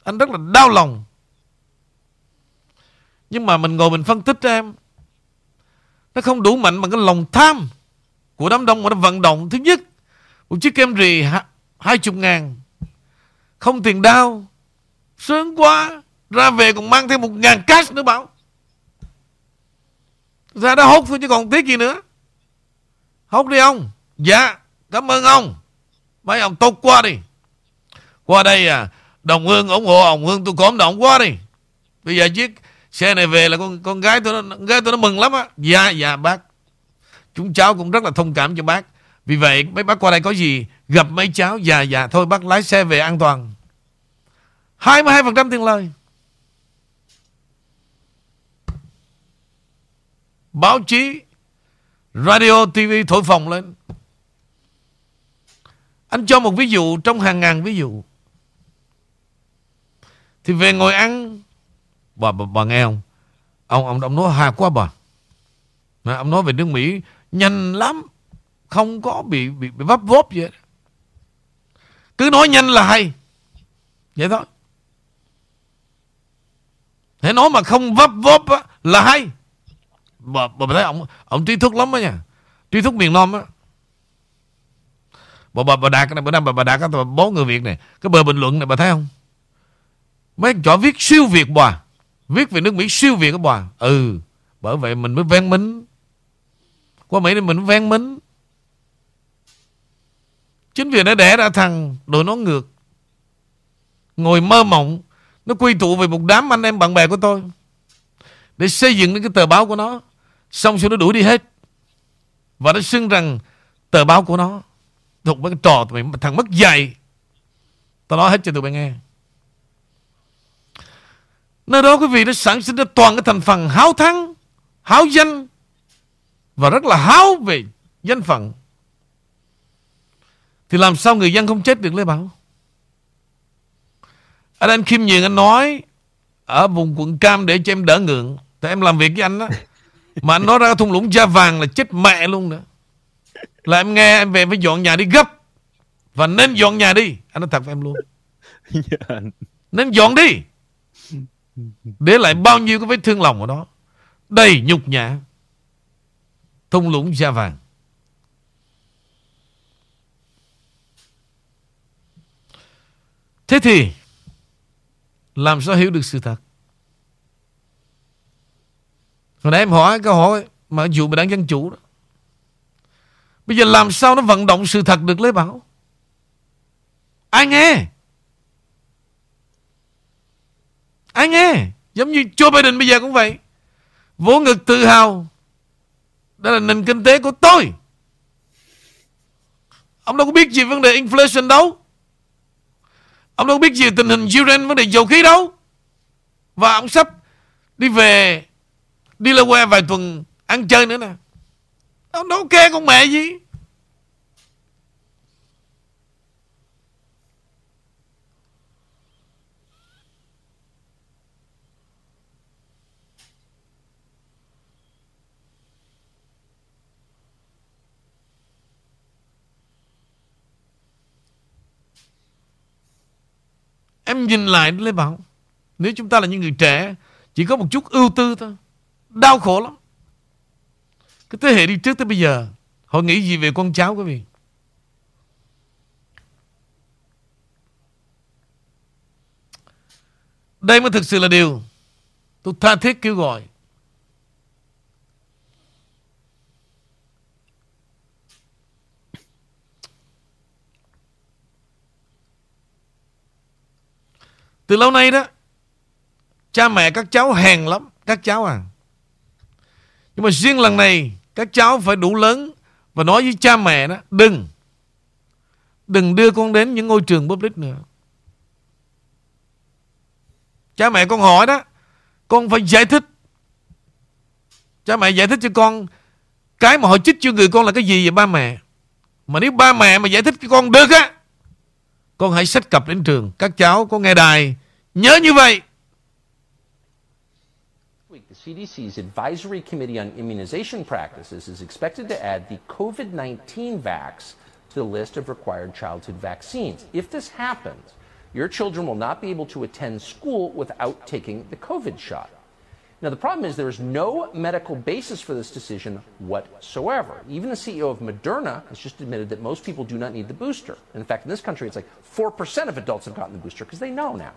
Anh rất là đau lòng. Nhưng mà mình ngồi mình phân tích cho em. Nó không đủ mạnh bằng cái lòng tham Của đám đông mà nó vận động. Thứ nhất, Một chiếc kem rì hai chục ngàn. Không tiền đau. Sướng quá. Ra về còn mang thêm một ngàn cash nữa bảo. Ra đó hốt thôi chứ còn tiếc gì nữa. Hốt đi ông. Dạ cảm ơn ông. Mấy ông tốt qua đi. Qua đây à Đồng Hương ủng hộ ông, Hương tôi cảm động quá đi. Bây giờ chiếc xe này về là con con gái tôi nó, gái tôi nó mừng lắm á. Dạ dạ bác. Chúng cháu cũng rất là thông cảm cho bác. Vì vậy, mấy bác qua đây có gì, Gặp mấy cháu Dạ dạ. Thôi bác lái xe về an toàn. 22% tiền lời. Báo chí Radio TV thổi phồng lên. Anh cho một ví dụ Trong hàng ngàn ví dụ. Thì về ngồi ăn Bà, bà, bà nghe không? Ông ông ông nói hà quá bà. Ông nói về nước Mỹ Nhanh lắm. Không có bị bị, bị vấp vốp gì hết. Cứ nói nhanh là hay. Vậy thôi. Thế nói mà không vấp vốp á, là hay bà, bà thấy ông ông trí thức lắm đó nha. Trí thức miền Nam á. Bà, bà, bà Đạt này bữa nay bà, bà Đạt bà bố người Việt này. Cái bờ bình luận này bà thấy không? Mấy chỗ viết siêu Việt bà. Viết về nước Mỹ siêu Việt đó bà. Ừ Bởi vậy mình mới ven minh Qua Mỹ nên mình ven minh Chính vì nó đẻ ra thằng đội nó ngược. Ngồi mơ mộng Nó quy tụ về một đám anh em bạn bè của tôi Để xây dựng cái tờ báo của nó. Xong rồi nó đuổi đi hết. Và nó xưng rằng Tờ báo của nó, Thuộc với cái trò tụi mày Thằng mất dạy. Tao nói hết cho tụi mày nghe. Nơi đó quý vị, nó sản sinh ra toàn cái thành phần háo thắng, Háo danh, Và rất là háo về danh phận. Thì làm sao người dân không chết được Lê Bảo? Anh anh Kim Nhường, anh nói, Ở vùng quận Cam để cho em đỡ ngượng. Tại em làm việc với anh đó mà anh nói ra thung lũng da vàng là chết mẹ luôn nữa. Là em nghe em về phải dọn nhà đi gấp. Và nên dọn nhà đi. Anh nói thật với em luôn. Nên dọn đi. Để lại bao nhiêu cái vết thương lòng ở đó. Đầy nhục nhã. Thung lũng da vàng. Thế thì, làm sao hiểu được sự thật? Hồi nãy em hỏi câu hỏi mà dù mà đang dân chủ đó. Bây giờ làm sao nó vận động sự thật được lấy bảo? Ai nghe? Ai nghe? Giống như Joe Biden bây giờ cũng vậy. Vỗ ngực tự hào. Đó là nền kinh tế của tôi. Ông đâu có biết gì vấn đề inflation đâu. Ông đâu biết gì tình hình Ukraine, vấn đề dầu khí đâu Và ông sắp đi về Delaware vài tuần, Ăn chơi nữa nè. Nó kê con mẹ gì? Em nhìn lại Lê Bảo, Nếu chúng ta là những người trẻ, Chỉ có một chút ưu tư thôi. Đau khổ lắm. Cái thế hệ đi trước tới bây giờ, Họ nghĩ gì về con cháu quý vị? Đây mới thực sự là điều Tôi tha thiết kêu gọi. Từ lâu nay đó, Cha mẹ các cháu hèn lắm, Các cháu à. Nhưng mà riêng lần này, Các cháu phải đủ lớn Và nói với cha mẹ đó, Đừng Đừng đưa con đến những ngôi trường public nữa. Cha mẹ con hỏi đó, Con phải giải thích. Cha mẹ giải thích cho con, Cái mà họ chích cho người con là cái gì vậy ba mẹ? Mà nếu ba mẹ mà giải thích cho con được á, con hãy sách cặp đến trường. Các cháu có nghe đài, Nhớ như vậy. CDC's Advisory Committee on Immunization Practices is expected to add the COVID 19 vax to the list of required childhood vaccines. If this happens, your children will not be able to attend school without taking the COVID shot. Now, the problem is there is no medical basis for this decision whatsoever. Even the CEO of Moderna has just admitted that most people do not need the booster. And in fact, in this country, it's like 4% of adults have gotten the booster because they know now.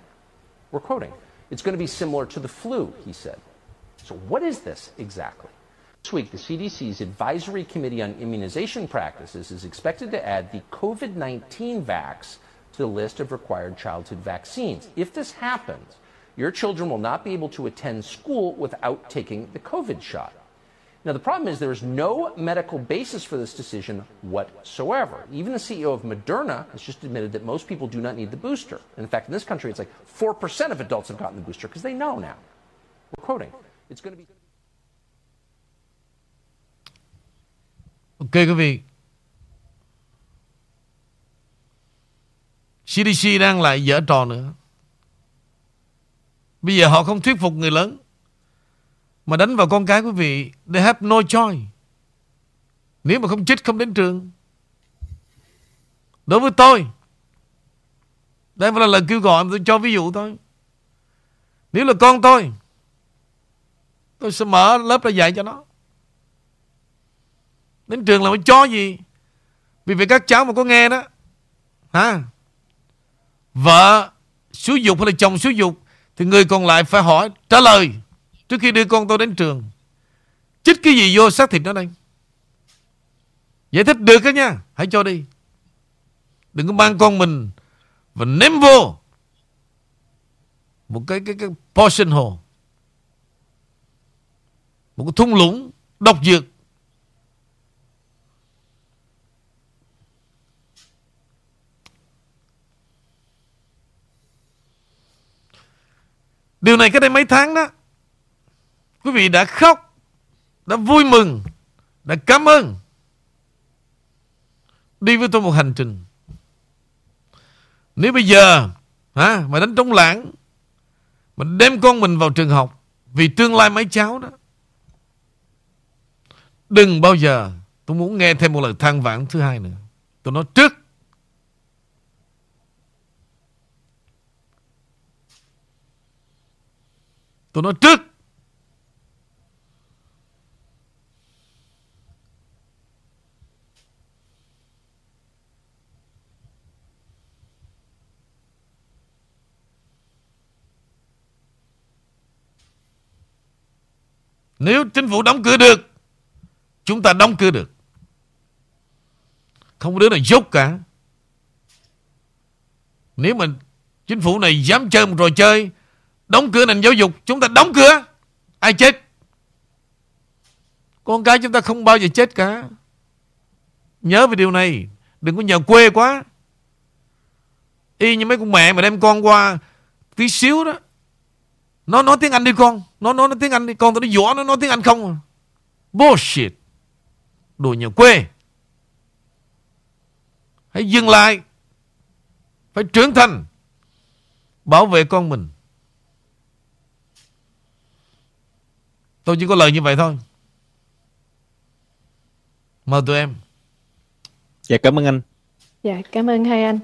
We're quoting. It's going to be similar to the flu, he said. So, what is this exactly? This week, the CDC's Advisory Committee on Immunization Practices is expected to add the COVID 19 vax to the list of required childhood vaccines. If this happens, your children will not be able to attend school without taking the COVID shot. Now, the problem is there is no medical basis for this decision whatsoever. Even the CEO of Moderna has just admitted that most people do not need the booster. And in fact, in this country, it's like 4% of adults have gotten the booster because they know now. We're quoting. It's going to be. Ok quý vị. CDC đang lại dở trò nữa. Bây giờ họ không thuyết phục người lớn, Mà đánh vào con cái quý vị. They have no choice. Nếu mà không chích không đến trường. Đối với tôi, Đây là lời kêu gọi Tôi cho ví dụ thôi. Nếu là con tôi Tôi sẽ mở lớp ra dạy cho nó. Đến trường là phải cho gì? Vì vậy các cháu mà có nghe đó, Hả? Vợ xúi dục hay là chồng xúi dục thì người còn lại phải hỏi, Trả lời. Trước khi đưa con tôi đến trường, Chích cái gì vô xác thịt nó đây. Giải thích được đó nha, Hãy cho đi. Đừng có mang con mình Và ném vô Một cái cái cái portion hole một cái thung lũng Độc dược. Điều này cách đây mấy tháng đó Quý vị đã khóc Đã vui mừng Đã cảm ơn. Đi với tôi một hành trình. Nếu bây giờ hả, Mà đánh trống lãng mình đem con mình vào trường học Vì tương lai mấy cháu đó Đừng bao giờ Tôi muốn nghe thêm một lời than vãn thứ hai nữa. Tôi nói trước. Tôi nói trước. Nếu chính phủ đóng cửa được Chúng ta đóng cửa được. Không có đứa nào dốt cả. Nếu mà Chính phủ này dám chơi một trò chơi Đóng cửa nền giáo dục Chúng ta đóng cửa. Ai chết? Con cái chúng ta không bao giờ chết cả. Nhớ về điều này. Đừng có nhờ quê quá. Y như mấy con mẹ mà đem con qua Tí xíu đó. Nó nói tiếng Anh đi con. Nó nói, nói tiếng Anh đi. Con tôi nó dỗ nó nói tiếng Anh không à. Bullshit. Đồ nhà quê. Hãy dừng lại. Phải trưởng thành. Bảo vệ con mình. Tôi chỉ có lời như vậy thôi. Mời tụi em. Dạ cảm ơn anh. Dạ, cảm ơn hai anh.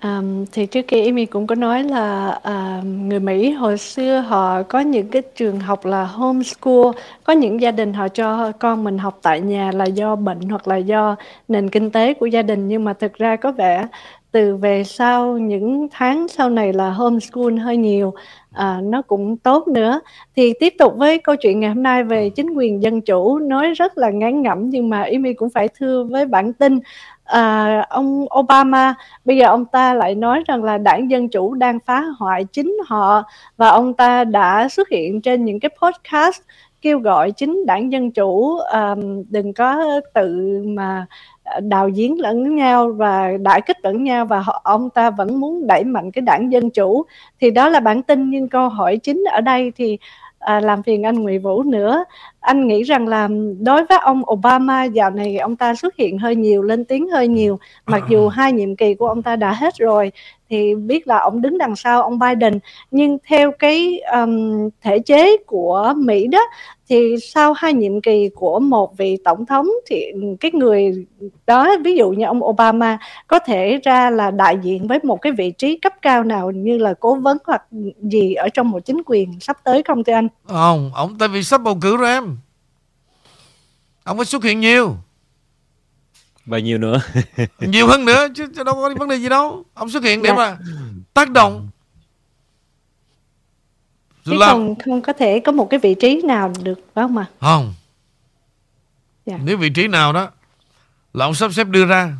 Ờm, thì trước kia Amy cũng có nói là, à, người Mỹ hồi xưa họ có những cái trường học là homeschool, có những gia đình họ cho con mình học tại nhà là do bệnh hoặc là do nền kinh tế của gia đình, nhưng mà thực ra có vẻ từ về sau những tháng sau này là homeschool hơi nhiều, à, nó cũng tốt nữa. Thì tiếp tục với câu chuyện ngày hôm nay về chính quyền dân chủ, nói rất là ngán ngẩm nhưng mà Amy cũng phải thưa với bản tin à, ông Obama bây giờ ông ta lại nói rằng là đảng Dân Chủ đang phá hoại chính họ và ông ta đã xuất hiện trên những cái podcast kêu gọi chính đảng Dân Chủ um, đừng có tự mà đào giếng lẫn nhau và đại kích lẫn nhau và họ, ông ta vẫn muốn đẩy mạnh cái đảng Dân Chủ. Thì đó là bản tin nhưng câu hỏi chính ở đây thì à, làm phiền anh Nguyễn Vũ nữa. Anh nghĩ rằng là đối với ông Obama dạo này ông ta xuất hiện hơi nhiều lên tiếng hơi nhiều. Mặc dù hai nhiệm kỳ của ông ta đã hết rồi thì biết là ông đứng đằng sau ông Biden. Nhưng theo cái um, thể chế của Mỹ đó thì sau hai nhiệm kỳ của một vị tổng thống thì cái người đó ví dụ như ông Obama có thể ra là đại diện với một cái vị trí cấp cao nào như là cố vấn hoặc gì ở trong một chính quyền sắp tới không thưa anh? Không, ông tại vì sắp bầu cử rồi em. Ông phải xuất hiện nhiều. Và nhiều nữa. nhiều hơn nữa chứ đâu có vấn đề gì đâu. Ông xuất hiện để Dạ. mà tác động. Chứ làm không không có thể có một cái vị trí nào được phải không ạ? không. Dạ. Nếu vị trí nào đó là ông sắp xếp đưa ra.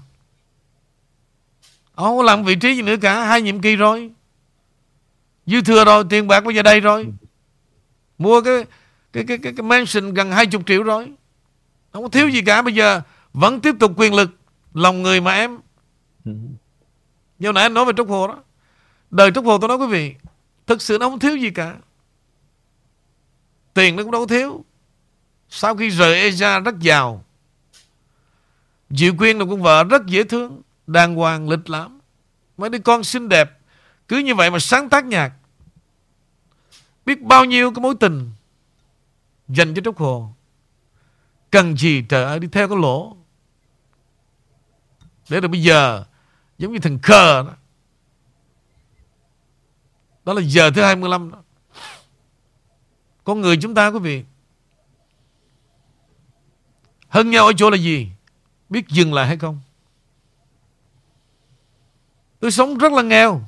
Ông làm vị trí gì nữa cả, hai nhiệm kỳ rồi. Dư thừa rồi, tiền bạc bây giờ đây rồi. Mua cái cái cái cái, cái mansion gần 20 triệu rồi. Không có thiếu gì cả bây giờ vẫn tiếp tục quyền lực lòng người mà em. Như nãy anh nói về Trúc Hồ đó. Đời Trúc Hồ tôi nói quý vị, thực sự nó không thiếu gì cả. Tiền nó cũng đâu có thiếu. Sau khi rời Asia rất giàu, Diệu Quyên là con vợ rất dễ thương, Đàng hoàng, lịch lãm. Mấy đứa con xinh đẹp, Cứ như vậy mà sáng tác nhạc. Biết bao nhiêu cái mối tình Dành cho Trúc Hồ. Cần gì trời ơi, đi theo cái lỗ. Để rồi bây giờ, Giống như thằng khờ đó. Đó là giờ thứ 25 đó. Con người chúng ta, quý vị hơn nhau ở chỗ là gì? Biết dừng lại hay không? Tôi sống rất là nghèo.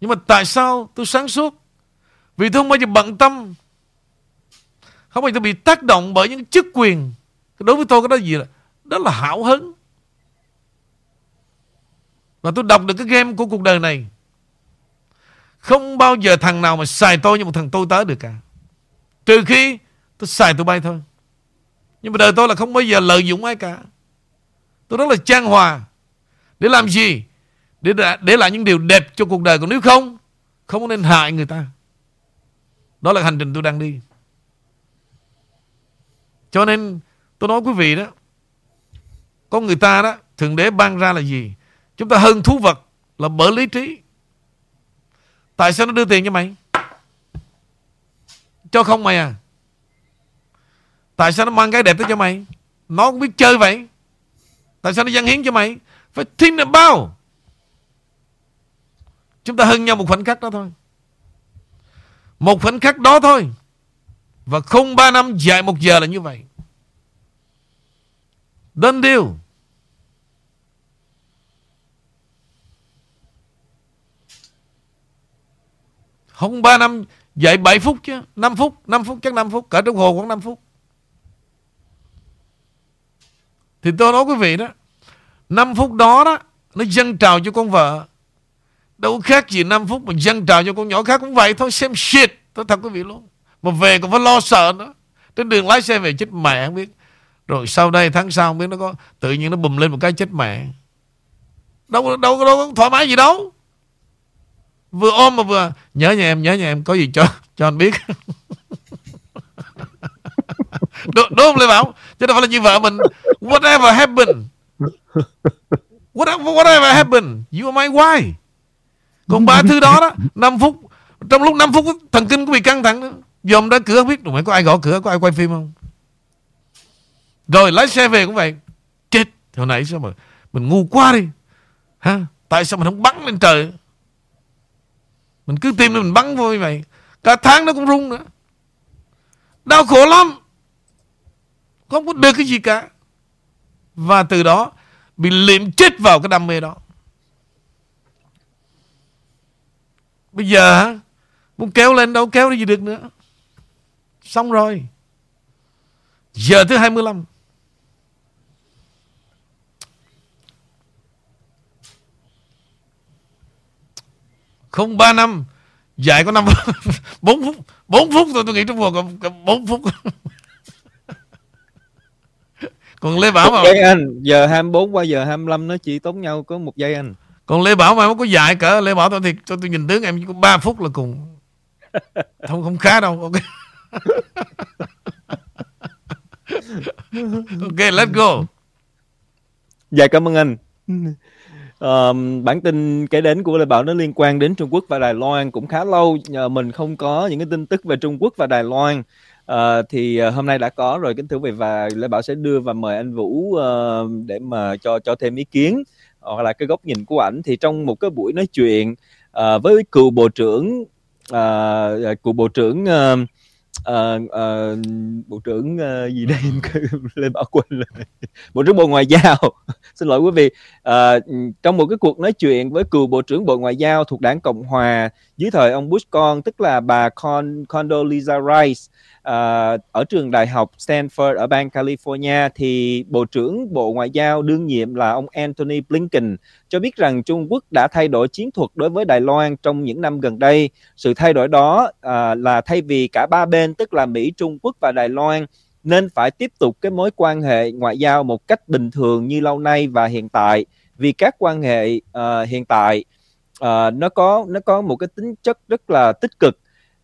Nhưng mà tại sao tôi sáng suốt? Vì tôi không bao giờ bận tâm. Không bao giờ bị tác động bởi những chức quyền. Đối với tôi cái đó gì là Đó là hảo hứng. Và tôi đọc được cái game của cuộc đời này. Không bao giờ thằng nào mà xài tôi như một thằng tôi tớ được cả. Trừ khi Tôi xài tụi bay thôi. Nhưng mà đời tôi là không bao giờ lợi dụng ai cả. Tôi rất là trang hòa. Để làm gì? Để để lại những điều đẹp cho cuộc đời. Còn nếu không Không nên hại người ta. Đó là hành trình tôi đang đi. Cho nên tôi nói quý vị đó Con người ta đó, Thượng đế ban ra là gì? Chúng ta hơn thú vật Là bởi lý trí. Tại sao nó đưa tiền cho mày? Cho không mày à? Tại sao nó mang cái đẹp tới cho mày? Nó cũng biết chơi vậy. Tại sao nó dâng hiến cho mày? Phải think about. Chúng ta hơn nhau một khoảnh khắc đó thôi. Một khoảnh khắc đó thôi. Và không ba năm, dài một giờ là như vậy. Done deal. Không 3 năm Dạy 7 phút chứ. 5 phút 5 phút chắc 5 phút Cả trong hồ khoảng 5 phút. Thì tôi nói quý vị đó 5 phút đó đó Nó dâng trào cho con vợ. Đâu khác gì 5 phút mà dâng trào cho con nhỏ khác cũng vậy thôi Xem shit. Tôi thật quý vị luôn. Mà về còn phải lo sợ nữa. Trên đường lái xe về chết mẹ không biết. Rồi sau đây tháng sau không biết nó có Tự nhiên nó bùm lên một cái chết mẹ. Đâu, đâu, đâu, đâu có thoải mái gì đâu. Vừa ôm mà vừa Nhớ nhà em, nhớ nhà em Có gì cho cho anh biết. Đúng, đúng không Lê Bảo chứ đâu phải là như vợ mình. Whatever happened? Whatever, whatever happened? You are my wife. Còn ba thứ đó đó 5 phút trong lúc 5 phút thần kinh cũng bị căng thẳng nữa dòm ra cửa không biết mày có ai gõ cửa có ai quay phim không? Rồi lái xe về cũng vậy. Chết hồi nãy sao mà mình ngu quá đi. Ha tại sao mình không bắn lên trời? Mình cứ tìm mình bắn vô như vậy. Cả tháng nó cũng rung nữa. Đau khổ lắm. Không có được cái gì cả. Và từ đó bị liệm chết vào cái đam mê đó. Bây giờ muốn kéo lên đâu kéo gì được nữa. Xong rồi. Giờ thứ 25 không ba năm dài có năm bốn phút bốn phút thôi tôi nghĩ trong vòng còn bốn phút. Còn Lê Bảo mà giây anh giờ 24 qua giờ 25 nó chỉ tốn nhau có một giây anh. Còn Lê Bảo mà có dài cỡ Lê Bảo tôi thì cho tôi nhìn tướng em chỉ có 3 phút là cùng. Không không khá đâu ok. Ok let's go. Dạ cảm ơn anh um, bản tin kể đến của Lê Bảo nó liên quan đến Trung Quốc và Đài Loan cũng khá lâu nhờ mình không có những cái tin tức về Trung Quốc và Đài Loan. Uh, thì uh, hôm nay đã có rồi kính thưa quý vị và Lê Bảo sẽ đưa và mời anh Vũ uh, để mà cho cho thêm ý kiến hoặc là cái góc nhìn của ảnh. Thì trong một cái buổi nói chuyện uh, với cựu bộ trưởng uh, cựu bộ trưởng uh, uh, uh, bộ trưởng uh, gì đây? Lên bảo quên rồi bộ trưởng bộ ngoại giao. Xin lỗi quý vị. Uh, trong một cái cuộc nói chuyện với cựu bộ trưởng bộ ngoại giao thuộc đảng cộng hòa dưới thời ông bush con tức là bà Con Condoleezza Rice uh, ở trường đại học Stanford ở bang California thì Bộ trưởng Bộ Ngoại giao đương nhiệm là ông anthony Blinken cho biết rằng Trung Quốc đã thay đổi chiến thuật đối với Đài Loan trong những năm gần đây. Sự thay đổi đó uh, là thay vì cả ba bên tức là Mỹ, Trung Quốc và Đài Loan nên phải tiếp tục cái mối quan hệ ngoại giao một cách bình thường như lâu nay và hiện tại vì các quan hệ uh, hiện tại uh, nó có nó có một cái tính chất rất là tích cực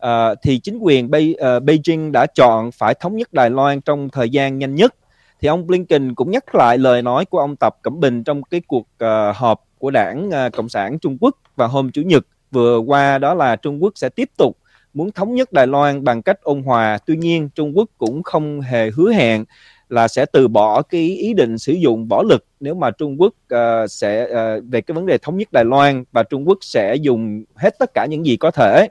uh, thì chính quyền Be- uh, ờ, Beijing đã chọn phải thống nhất Đài Loan trong thời gian nhanh nhất. Thì ông Blinken cũng nhắc lại lời nói của ông Tập Cẩm Bình trong cái cuộc uh, họp của đảng uh, Cộng sản Trung Quốc vào hôm Chủ nhật vừa qua đó là Trung Quốc sẽ tiếp tục muốn thống nhất Đài Loan bằng cách ôn hòa. Tuy nhiên Trung Quốc cũng không hề hứa hẹn là sẽ từ bỏ cái ý định sử dụng võ lực nếu mà Trung Quốc uh, sẽ uh, về cái vấn đề thống nhất Đài Loan và Trung Quốc sẽ dùng hết tất cả những gì có thể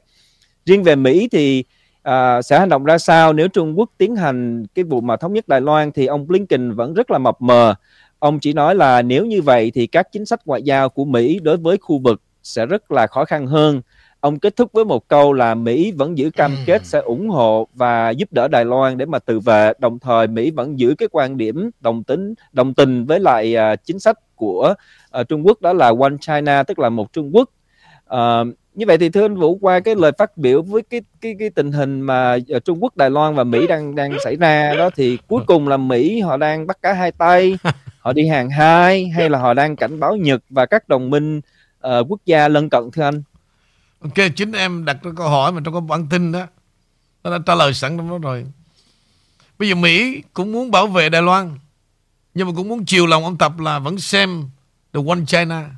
riêng về Mỹ thì à, sẽ hành động ra sao? Nếu Trung Quốc tiến hành cái vụ mà thống nhất Đài Loan thì ông Blinken vẫn rất là mập mờ. Ông chỉ nói là nếu như vậy thì các chính sách ngoại giao của Mỹ đối với khu vực sẽ rất là khó khăn hơn. Ông kết thúc với một câu là Mỹ vẫn giữ cam kết sẽ ủng hộ và giúp đỡ Đài Loan để mà tự vệ. Đồng thời Mỹ vẫn giữ cái quan điểm đồng tính đồng tình với lại uh, chính sách của uh, Trung Quốc đó là One China tức là một Trung Quốc. Uh, như vậy thì thưa anh Vũ qua cái lời phát biểu với cái cái cái tình hình mà ở Trung Quốc, Đài Loan và Mỹ đang đang xảy ra đó thì cuối cùng là Mỹ họ đang bắt cá hai tay, họ đi hàng hai hay là họ đang cảnh báo Nhật và các đồng minh uh, quốc gia lân cận thưa anh? Ok, chính em đặt câu hỏi mà trong cái bản tin đó nó đã trả lời sẵn trong đó rồi. Bây giờ Mỹ cũng muốn bảo vệ Đài Loan nhưng mà cũng muốn chiều lòng ông Tập là vẫn xem the one China.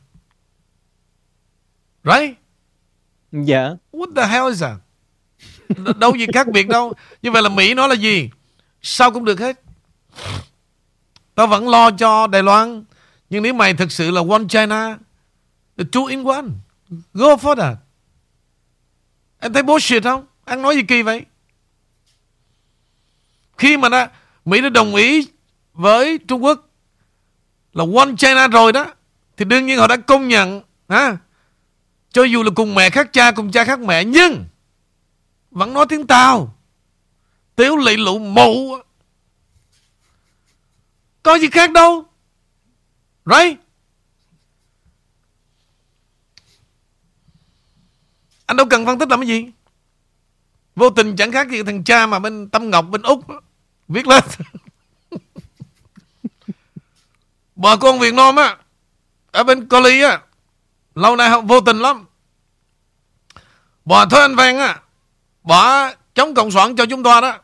Right? Dạ. What the hell is that? đâu gì khác biệt đâu. Như vậy là Mỹ nó là gì? Sao cũng được hết. Tao vẫn lo cho Đài Loan. Nhưng nếu mày thực sự là one China, the two in one, go for that. Em thấy bullshit không? Anh nói gì kỳ vậy? Khi mà đã, Mỹ đã đồng ý với Trung Quốc là one China rồi đó, thì đương nhiên họ đã công nhận ha, cho dù là cùng mẹ khác cha, Cùng cha khác mẹ, Nhưng Vẫn nói tiếng Tàu Tiếu lị lụ mụ. Có gì khác đâu. Right? Anh đâu cần phân tích làm cái gì. Vô tình chẳng khác gì thằng cha mà bên Tâm Ngọc, bên Úc. Viết lên. Bà con Việt Nam á, Ở bên Cali á Lâu nay vô tình lắm. Bỏ thôi anh Văn á Bỏ chống cộng soạn cho chúng ta đó.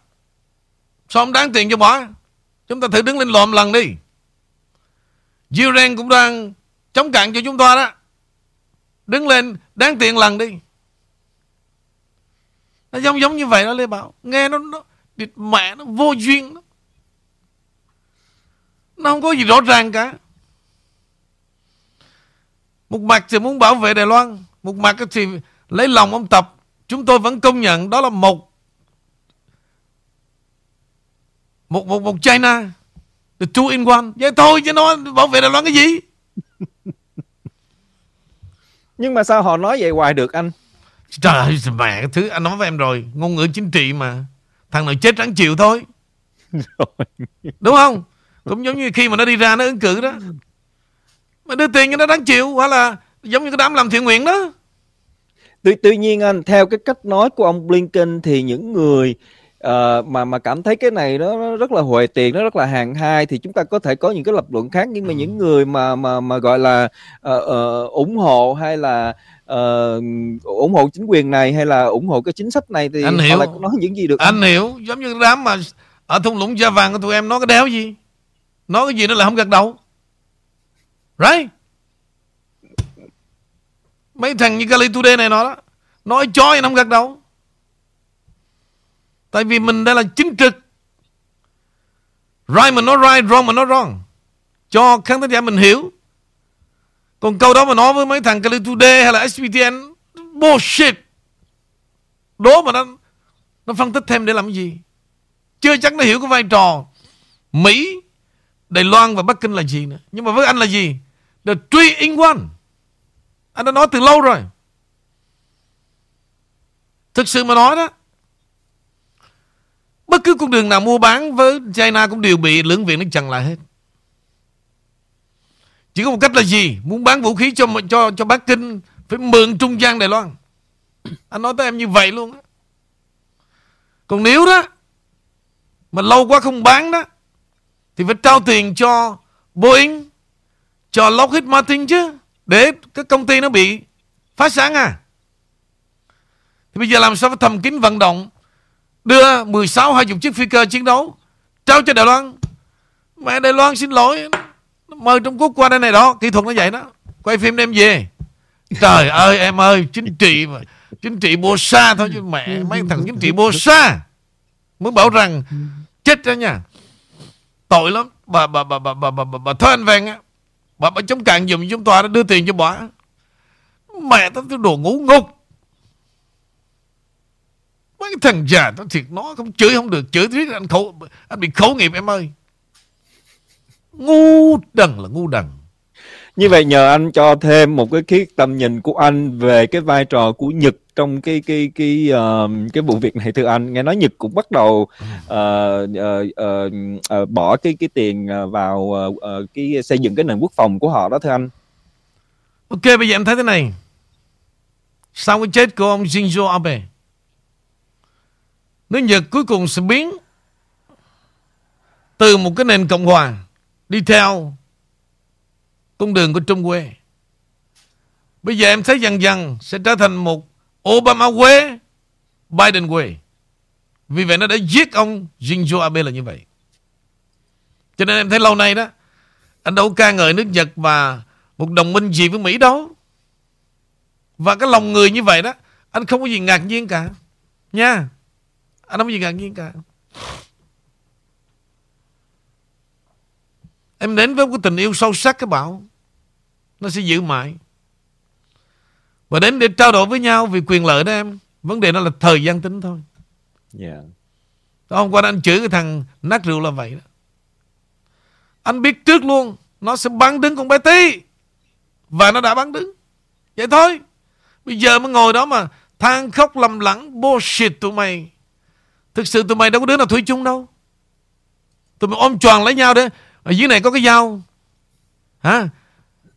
Sao không đáng tiền cho bỏ? Chúng ta thử đứng lên lòm lần đi. Iran cũng đang chống cạn cho chúng ta đó. Đứng lên đáng tiền lần đi. Nó giống giống như vậy đó Lê Bảo. Nghe nó, nó mẹ nó vô duyên đó. Nó không có gì rõ ràng cả. Một mặt thì muốn bảo vệ Đài Loan. Một mặt thì lấy lòng ông Tập. Chúng tôi vẫn công nhận đó là một Một một một China The two in one. Vậy thôi chứ nó bảo vệ Đài Loan cái gì? Nhưng mà sao họ nói vậy hoài được anh? Trời ơi mẹ cái thứ anh nói với em rồi Ngôn ngữ chính trị mà. Thằng nào chết rắn chịu thôi. Rồi. Đúng không? Cũng giống như khi mà nó đi ra nó ứng cử đó Mà đưa tiền cho nó đáng chịu Hoặc là giống như cái đám làm thiện nguyện đó. Tuy, tuy nhiên anh theo cái cách nói của ông Blinken thì những người uh, mà mà cảm thấy cái này nó, nó rất là huề tiền nó rất là hàng hai thì chúng ta có thể có những cái lập luận khác. Nhưng mà những người mà mà mà gọi là uh, uh, ủng hộ hay là uh, ủng hộ chính quyền này hay là ủng hộ cái chính sách này thì Anh hiểu. lại nói những gì được Anh hiểu. Giống như đám mà Ở thung lũng da vàng của tụi em nói cái đéo gì? Nói cái gì nó là không gật đầu Right? Mấy thằng như Cali Today này nó đó, Nói chói thì nó không gật đầu. Tại vì mình đây là chính trực. Right mà nói right, Wrong mà nói wrong. Cho khán thính giả mình hiểu. Còn câu đó mà nói với mấy thằng Cali Today Hay là SPTN Bullshit. Đố mà nó Nó phân tích thêm để làm cái gì? Chưa chắc nó hiểu cái vai trò Mỹ, Đài Loan và Bắc Kinh là gì nữa. Nhưng mà với anh là gì? The three in one Anh đã nói từ lâu rồi Thực sự mà nói đó Bất cứ con đường nào mua bán với China cũng đều bị lưỡng viện nó chặn lại hết. Chỉ có một cách là gì? Muốn bán vũ khí cho cho cho Bắc Kinh phải mượn trung gian Đài Loan. Anh nói tới em như vậy luôn Đó. Còn nếu đó mà lâu quá không bán đó thì phải trao tiền cho Boeing, cho Lockheed Martin chứ để các công ty nó bị phá sản à. Thì bây giờ làm sao phải thầm kín vận động đưa 16 20 chiếc phi cơ chiến đấu trao cho Đài Loan. Mẹ Đài Loan xin lỗi, mời Trung Quốc qua đây này đó, kỹ thuật nó vậy đó. Quay phim đem về. Trời ơi em ơi, chính trị mà. Chính trị bô sa thôi chứ mẹ mấy thằng chính trị bô sa. Mới bảo rằng chết đó nha. Tội lắm. Bà bà bà bà bà bà, bà, bà Thơ Anh Vàng á. Bà bà chống cạn dùm chúng ta đưa tiền cho bà. Mẹ tao cái đồ ngủ ngục. Mấy cái thằng già tao thiệt nó không chửi không được, chửi riết anh khẩu anh bị khẩu nghiệp em ơi ngu đần là ngu đần Như vậy nhờ anh cho thêm một cái khía tầm nhìn của anh về cái vai trò của Nhật trong cái cái cái uh, cái vụ việc này thưa anh. Nghe nói Nhật cũng bắt đầu uh, uh, uh, uh, bỏ cái cái tiền ờ, vào uh, uh, cái xây dựng cái nền quốc phòng của họ đó thưa anh. ok bây giờ em thấy thế này sau cái chết của ông Shinzo Abe nước Nhật cuối cùng sẽ biến từ một cái nền cộng hòa đi theo con đường của Trung Quê. Bây giờ em thấy dần dần sẽ trở thành một Obama quê, Biden quê. Vì vậy nó đã giết ông Shinzo Abe là như vậy. Cho nên em thấy lâu nay đó, anh đâu ca ngợi nước Nhật và một đồng minh gì với Mỹ đâu. Và cái lòng người như vậy đó, anh không có gì ngạc nhiên cả. Nha. Anh không có gì ngạc nhiên cả. Em đến với một cái tình yêu sâu sắc cái bảo Nó sẽ giữ mãi và đến để trao đổi với nhau Vì quyền lợi đó em Vấn đề nó là thời gian tính thôi. Yeah. Hôm qua anh chửi cái thằng nát rượu là vậy đó. Anh biết trước luôn Nó sẽ bắn đứng con bé tí. Và nó đã bắn đứng. Vậy thôi. Bây giờ mới ngồi đó mà than khóc lầm lắng Bullshit tụi mày. Thực sự tụi mày đâu có đứa nào thủy chung đâu. Tụi mày ôm tròn lấy nhau đấy ở dưới này có cái dao. Hả?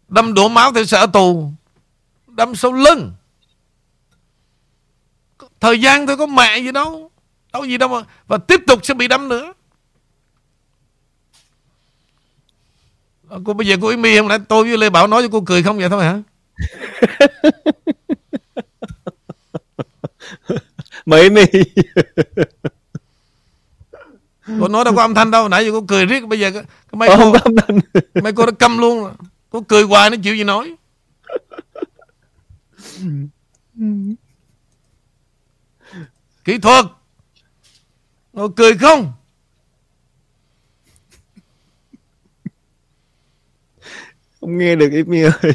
Đâm đổ máu thì sợ tù đâm sâu lưng. Thời gian thôi có mẹ gì đâu đâu gì đâu mà và tiếp tục sẽ bị đâm nữa. Ờ, cô bây giờ cô Amy hôm nãy tôi với Lê Bảo nói cho cô cười không vậy thôi hả? Mỹ mi. Cô nói đâu có âm thanh đâu Nãy giờ cô cười riết Bây giờ cái, mấy cô không có âm thanh. Mấy cô nó câm luôn rồi. Cô cười hoài nó chịu gì nói Kỹ thuật. Cô cười không? Không nghe được Amy ơi.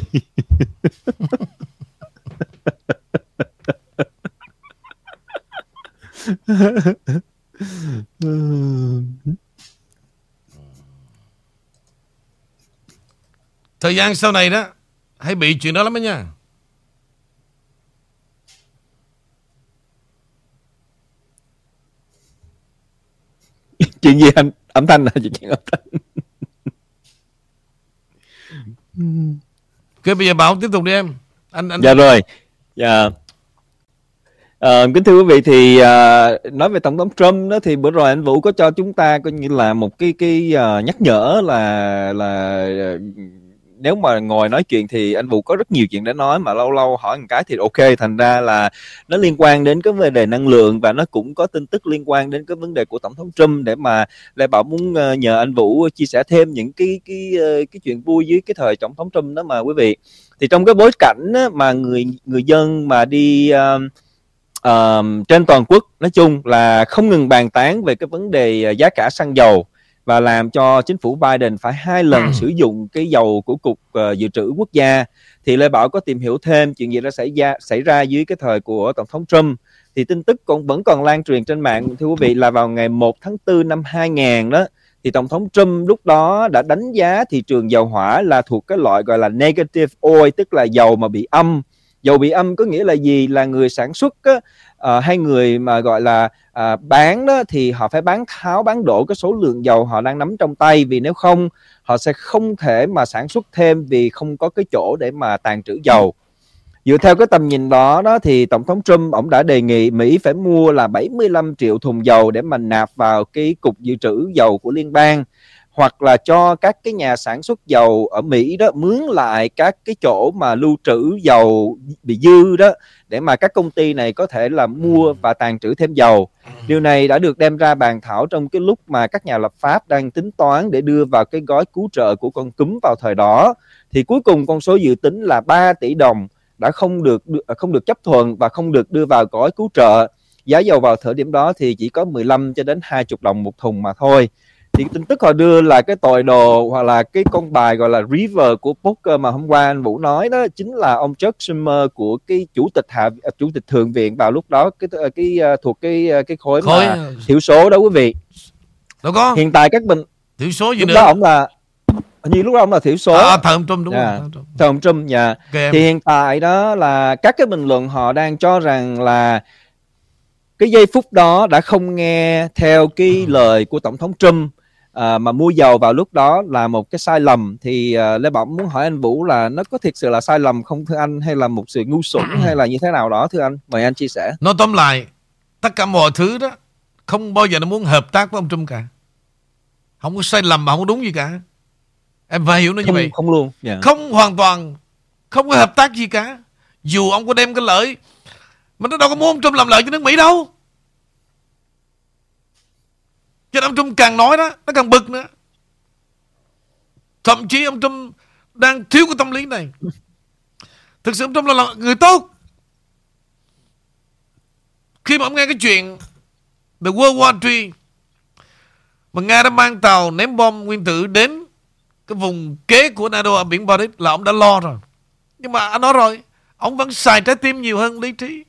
Thời gian sau này đó Hãy bị chuyện đó lắm đó nha chuyện gì anh âm thanh là chuyện âm thanh. Ok bây giờ Bảo tiếp tục đi em. Anh anh dạ rồi. Dạ. Ờ, kính thưa quý vị thì à, nói về tổng thống Trump đó thì bữa rồi anh Vũ có cho chúng ta coi như là một cái cái à, nhắc nhở là là à, nếu mà ngồi nói chuyện thì anh Vũ có rất nhiều chuyện để nói mà lâu lâu hỏi một cái thì ok thành ra là nó liên quan đến cái vấn đề năng lượng và nó cũng có tin tức liên quan đến cái vấn đề của tổng thống Trump để mà Lê Bảo muốn ờ, nhờ anh Vũ chia sẻ thêm những cái cái ờ, cái chuyện vui dưới cái thời tổng thống Trump đó mà quý vị. Thì trong cái bối cảnh mà người người dân mà đi uh, trên toàn quốc nói chung là không ngừng bàn tán về cái vấn đề giá cả xăng dầu và làm cho chính phủ Biden phải hai lần sử dụng cái dầu của cục ờ, dự trữ quốc gia. Thì Lê Bảo có tìm hiểu thêm chuyện gì đã xảy ra xảy ra dưới cái thời của tổng thống Trump. Thì tin tức còn vẫn còn lan truyền trên mạng thưa quý vị là vào ngày 1 tháng 4 năm 2000 đó thì tổng thống Trump lúc đó đã đánh giá thị trường dầu hỏa là thuộc cái loại gọi là negative oil tức là dầu mà bị âm. Dầu bị âm có nghĩa là gì? Là người sản xuất á, Ờ, uh, hay người mà gọi là uh, bán đó thì họ phải bán tháo bán đổ cái số lượng dầu họ đang nắm trong tay vì nếu không họ sẽ không thể mà sản xuất thêm vì không có cái chỗ để mà tàn trữ dầu. Dựa theo cái tầm nhìn đó đó thì tổng thống Trump ông đã đề nghị Mỹ phải mua là 75 triệu thùng dầu để mà nạp vào cái cục dự trữ dầu của liên bang hoặc là cho các cái nhà sản xuất dầu ở Mỹ đó mướn lại các cái chỗ mà lưu trữ dầu bị dư đó để mà các công ty này có thể là mua và tàn trữ thêm dầu. Điều này đã được đem ra bàn thảo trong cái lúc mà các nhà lập pháp đang tính toán để đưa vào cái gói cứu trợ của con cúm vào thời đó. Thì cuối cùng con số dự tính là 3 tỷ đồng đã không được không được chấp thuận và không được đưa vào gói cứu trợ. Giá dầu vào thời điểm đó thì chỉ có 15 cho đến 20 đồng một thùng mà thôi thì tin tức họ đưa là cái tội đồ hoặc là cái con bài gọi là River của poker mà hôm qua anh Vũ nói đó chính là ông Chuck Schumer của cái chủ tịch hạ chủ tịch thượng viện vào lúc đó cái cái, cái thuộc cái cái khối, Khối mà thiểu số đó quý vị. Đâu có. Hiện tại các bình Thiểu số gì lúc nữa? đó ông là hình như lúc đó ông là thiểu số. À thời ông Trump đúng Dạ. rồi. Thời ông Trump. dạ. Ok em. thì hiện tại đó là các cái bình luận họ đang cho rằng là cái giây phút đó đã không nghe theo cái lời của tổng thống Trump à, mà mua dầu vào lúc đó là một cái sai lầm thì à, Lê Bảo muốn hỏi anh Vũ là nó có thực sự là sai lầm không thưa anh hay là một sự ngu xuẩn hay là như thế nào đó thưa anh? Mời anh chia sẻ. Nói tóm lại Tất cả mọi thứ đó Không bao giờ nó muốn hợp tác với ông Trump cả. Không có sai lầm mà không có đúng gì cả. Em phải hiểu nó như không, vậy. không luôn dạ. Không hoàn toàn Không có hợp tác gì cả. Dù ông có đem cái lợi Mà nó đâu có muốn ông Trump làm lợi cho nước Mỹ đâu cho nên ông Trump càng nói đó Nó càng bực nữa. Thậm chí ông Trump Đang thiếu cái tâm lý này. Thực sự ông Trump là, là người tốt. Khi mà ông nghe cái chuyện The World War III Mà Nga đã mang tàu ném bom nguyên tử đến Cái vùng kế của NATO ở biển Baltic Là ông đã lo rồi. Nhưng mà anh nói rồi Ông vẫn xài trái tim nhiều hơn lý trí.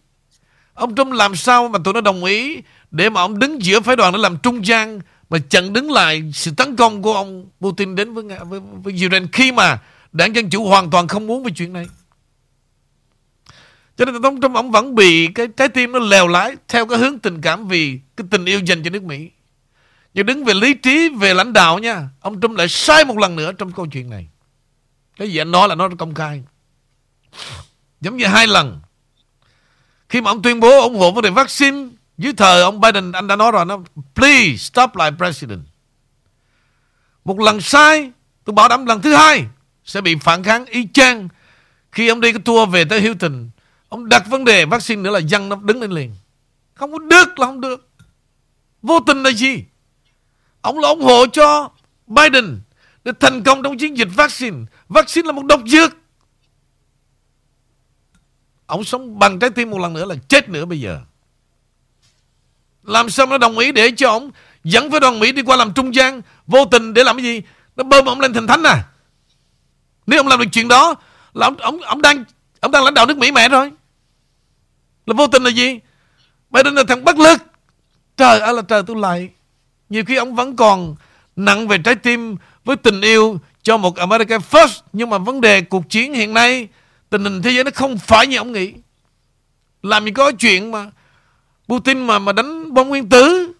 Ông Trump làm sao mà tụi nó đồng ý để mà ông đứng giữa phái đoàn để làm trung gian Mà chặn đứng lại sự tấn công của ông Putin đến với, với, với Ukraine Khi mà đảng Dân Chủ hoàn toàn không muốn về chuyện này cho nên tổng Trump ông vẫn bị cái trái tim nó lèo lái theo cái hướng tình cảm vì cái tình yêu dành cho nước Mỹ. Nhưng đứng về lý trí, về lãnh đạo nha, ông Trump lại sai một lần nữa trong câu chuyện này. Cái gì anh nói là nó công khai. Giống như hai lần. Khi mà ông tuyên bố ủng hộ vấn đề vaccine, dưới thời ông Biden anh đã nói rồi nó please stop like president. Một lần sai, tôi bảo đảm lần thứ hai sẽ bị phản kháng y chang khi ông đi cái tour về tới Hilton Ông đặt vấn đề vaccine nữa là dân nó đứng lên liền Không có được là không được Vô tình là gì Ông là ủng hộ cho Biden để thành công trong chiến dịch vaccine. Vaccine là một độc dược. Ông sống bằng trái tim một lần nữa là chết nữa bây giờ. Làm sao mà nó đồng ý để cho ông dẫn với đoàn Mỹ đi qua làm trung gian vô tình để làm cái gì? Nó bơm ông lên thành thánh à? Nếu ông làm được chuyện đó là ông, ông, ông đang ông đang lãnh đạo nước Mỹ mẹ rồi. Là vô tình là gì? Biden là thằng bất lực. Trời ơi là trời tôi lại. Nhiều khi ông vẫn còn nặng về trái tim với tình yêu cho một America First. Nhưng mà vấn đề cuộc chiến hiện nay, tình hình thế giới nó không phải như ông nghĩ. Làm gì có chuyện mà Putin mà mà đánh bom nguyên tử.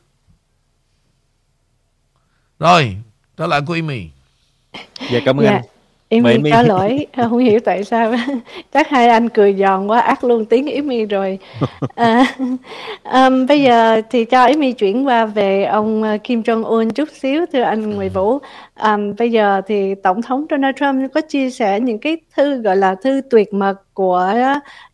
Rồi, trở lại cô Amy. Dạ cảm ơn Dạ. anh. Mi Mi. có lỗi, không hiểu tại sao. Chắc hai anh cười giòn quá, ác luôn tiếng Yến Mi rồi. À, ừm, bây giờ thì cho Yến Mi chuyển qua về ông ờ, Kim Jong-un chút xíu, thưa anh Nguyễn Vũ. Ừm, bây giờ thì Tổng thống Donald Trump có chia sẻ những cái thư gọi là thư tuyệt mật của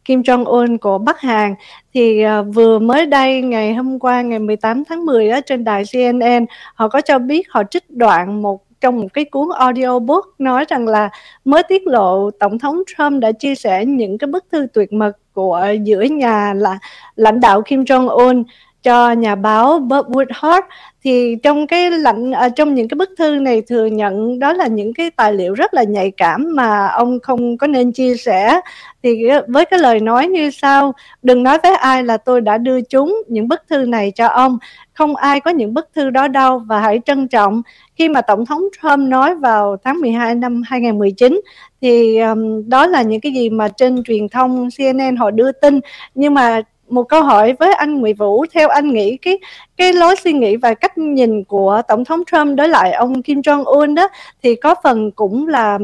Kim Jong-un của Bắc Hàn. Thì uh, vừa mới đây, ngày hôm qua, ngày 18 tháng 10 đó, trên đài CNN, họ có cho biết họ trích đoạn một trong một cái cuốn audiobook nói rằng là mới tiết lộ tổng thống Trump đã chia sẻ những cái bức thư tuyệt mật của giữa nhà là lãnh đạo Kim Jong Un cho nhà báo Bob Woodward thì trong cái lạnh à, trong những cái bức thư này thừa nhận đó là những cái tài liệu rất là nhạy cảm mà ông không có nên chia sẻ. Thì với cái lời nói như sau đừng nói với ai là tôi đã đưa chúng những bức thư này cho ông. Không ai có những bức thư đó đâu và hãy trân trọng. Khi mà tổng thống Trump nói vào tháng 12 năm 2019 thì um, đó là những cái gì mà trên truyền thông CNN họ đưa tin. Nhưng mà một câu hỏi với anh Nguyễn Vũ theo anh nghĩ cái cái lối suy nghĩ và cách nhìn của tổng thống Trump đối lại ông Kim Jong Un đó thì có phần cũng là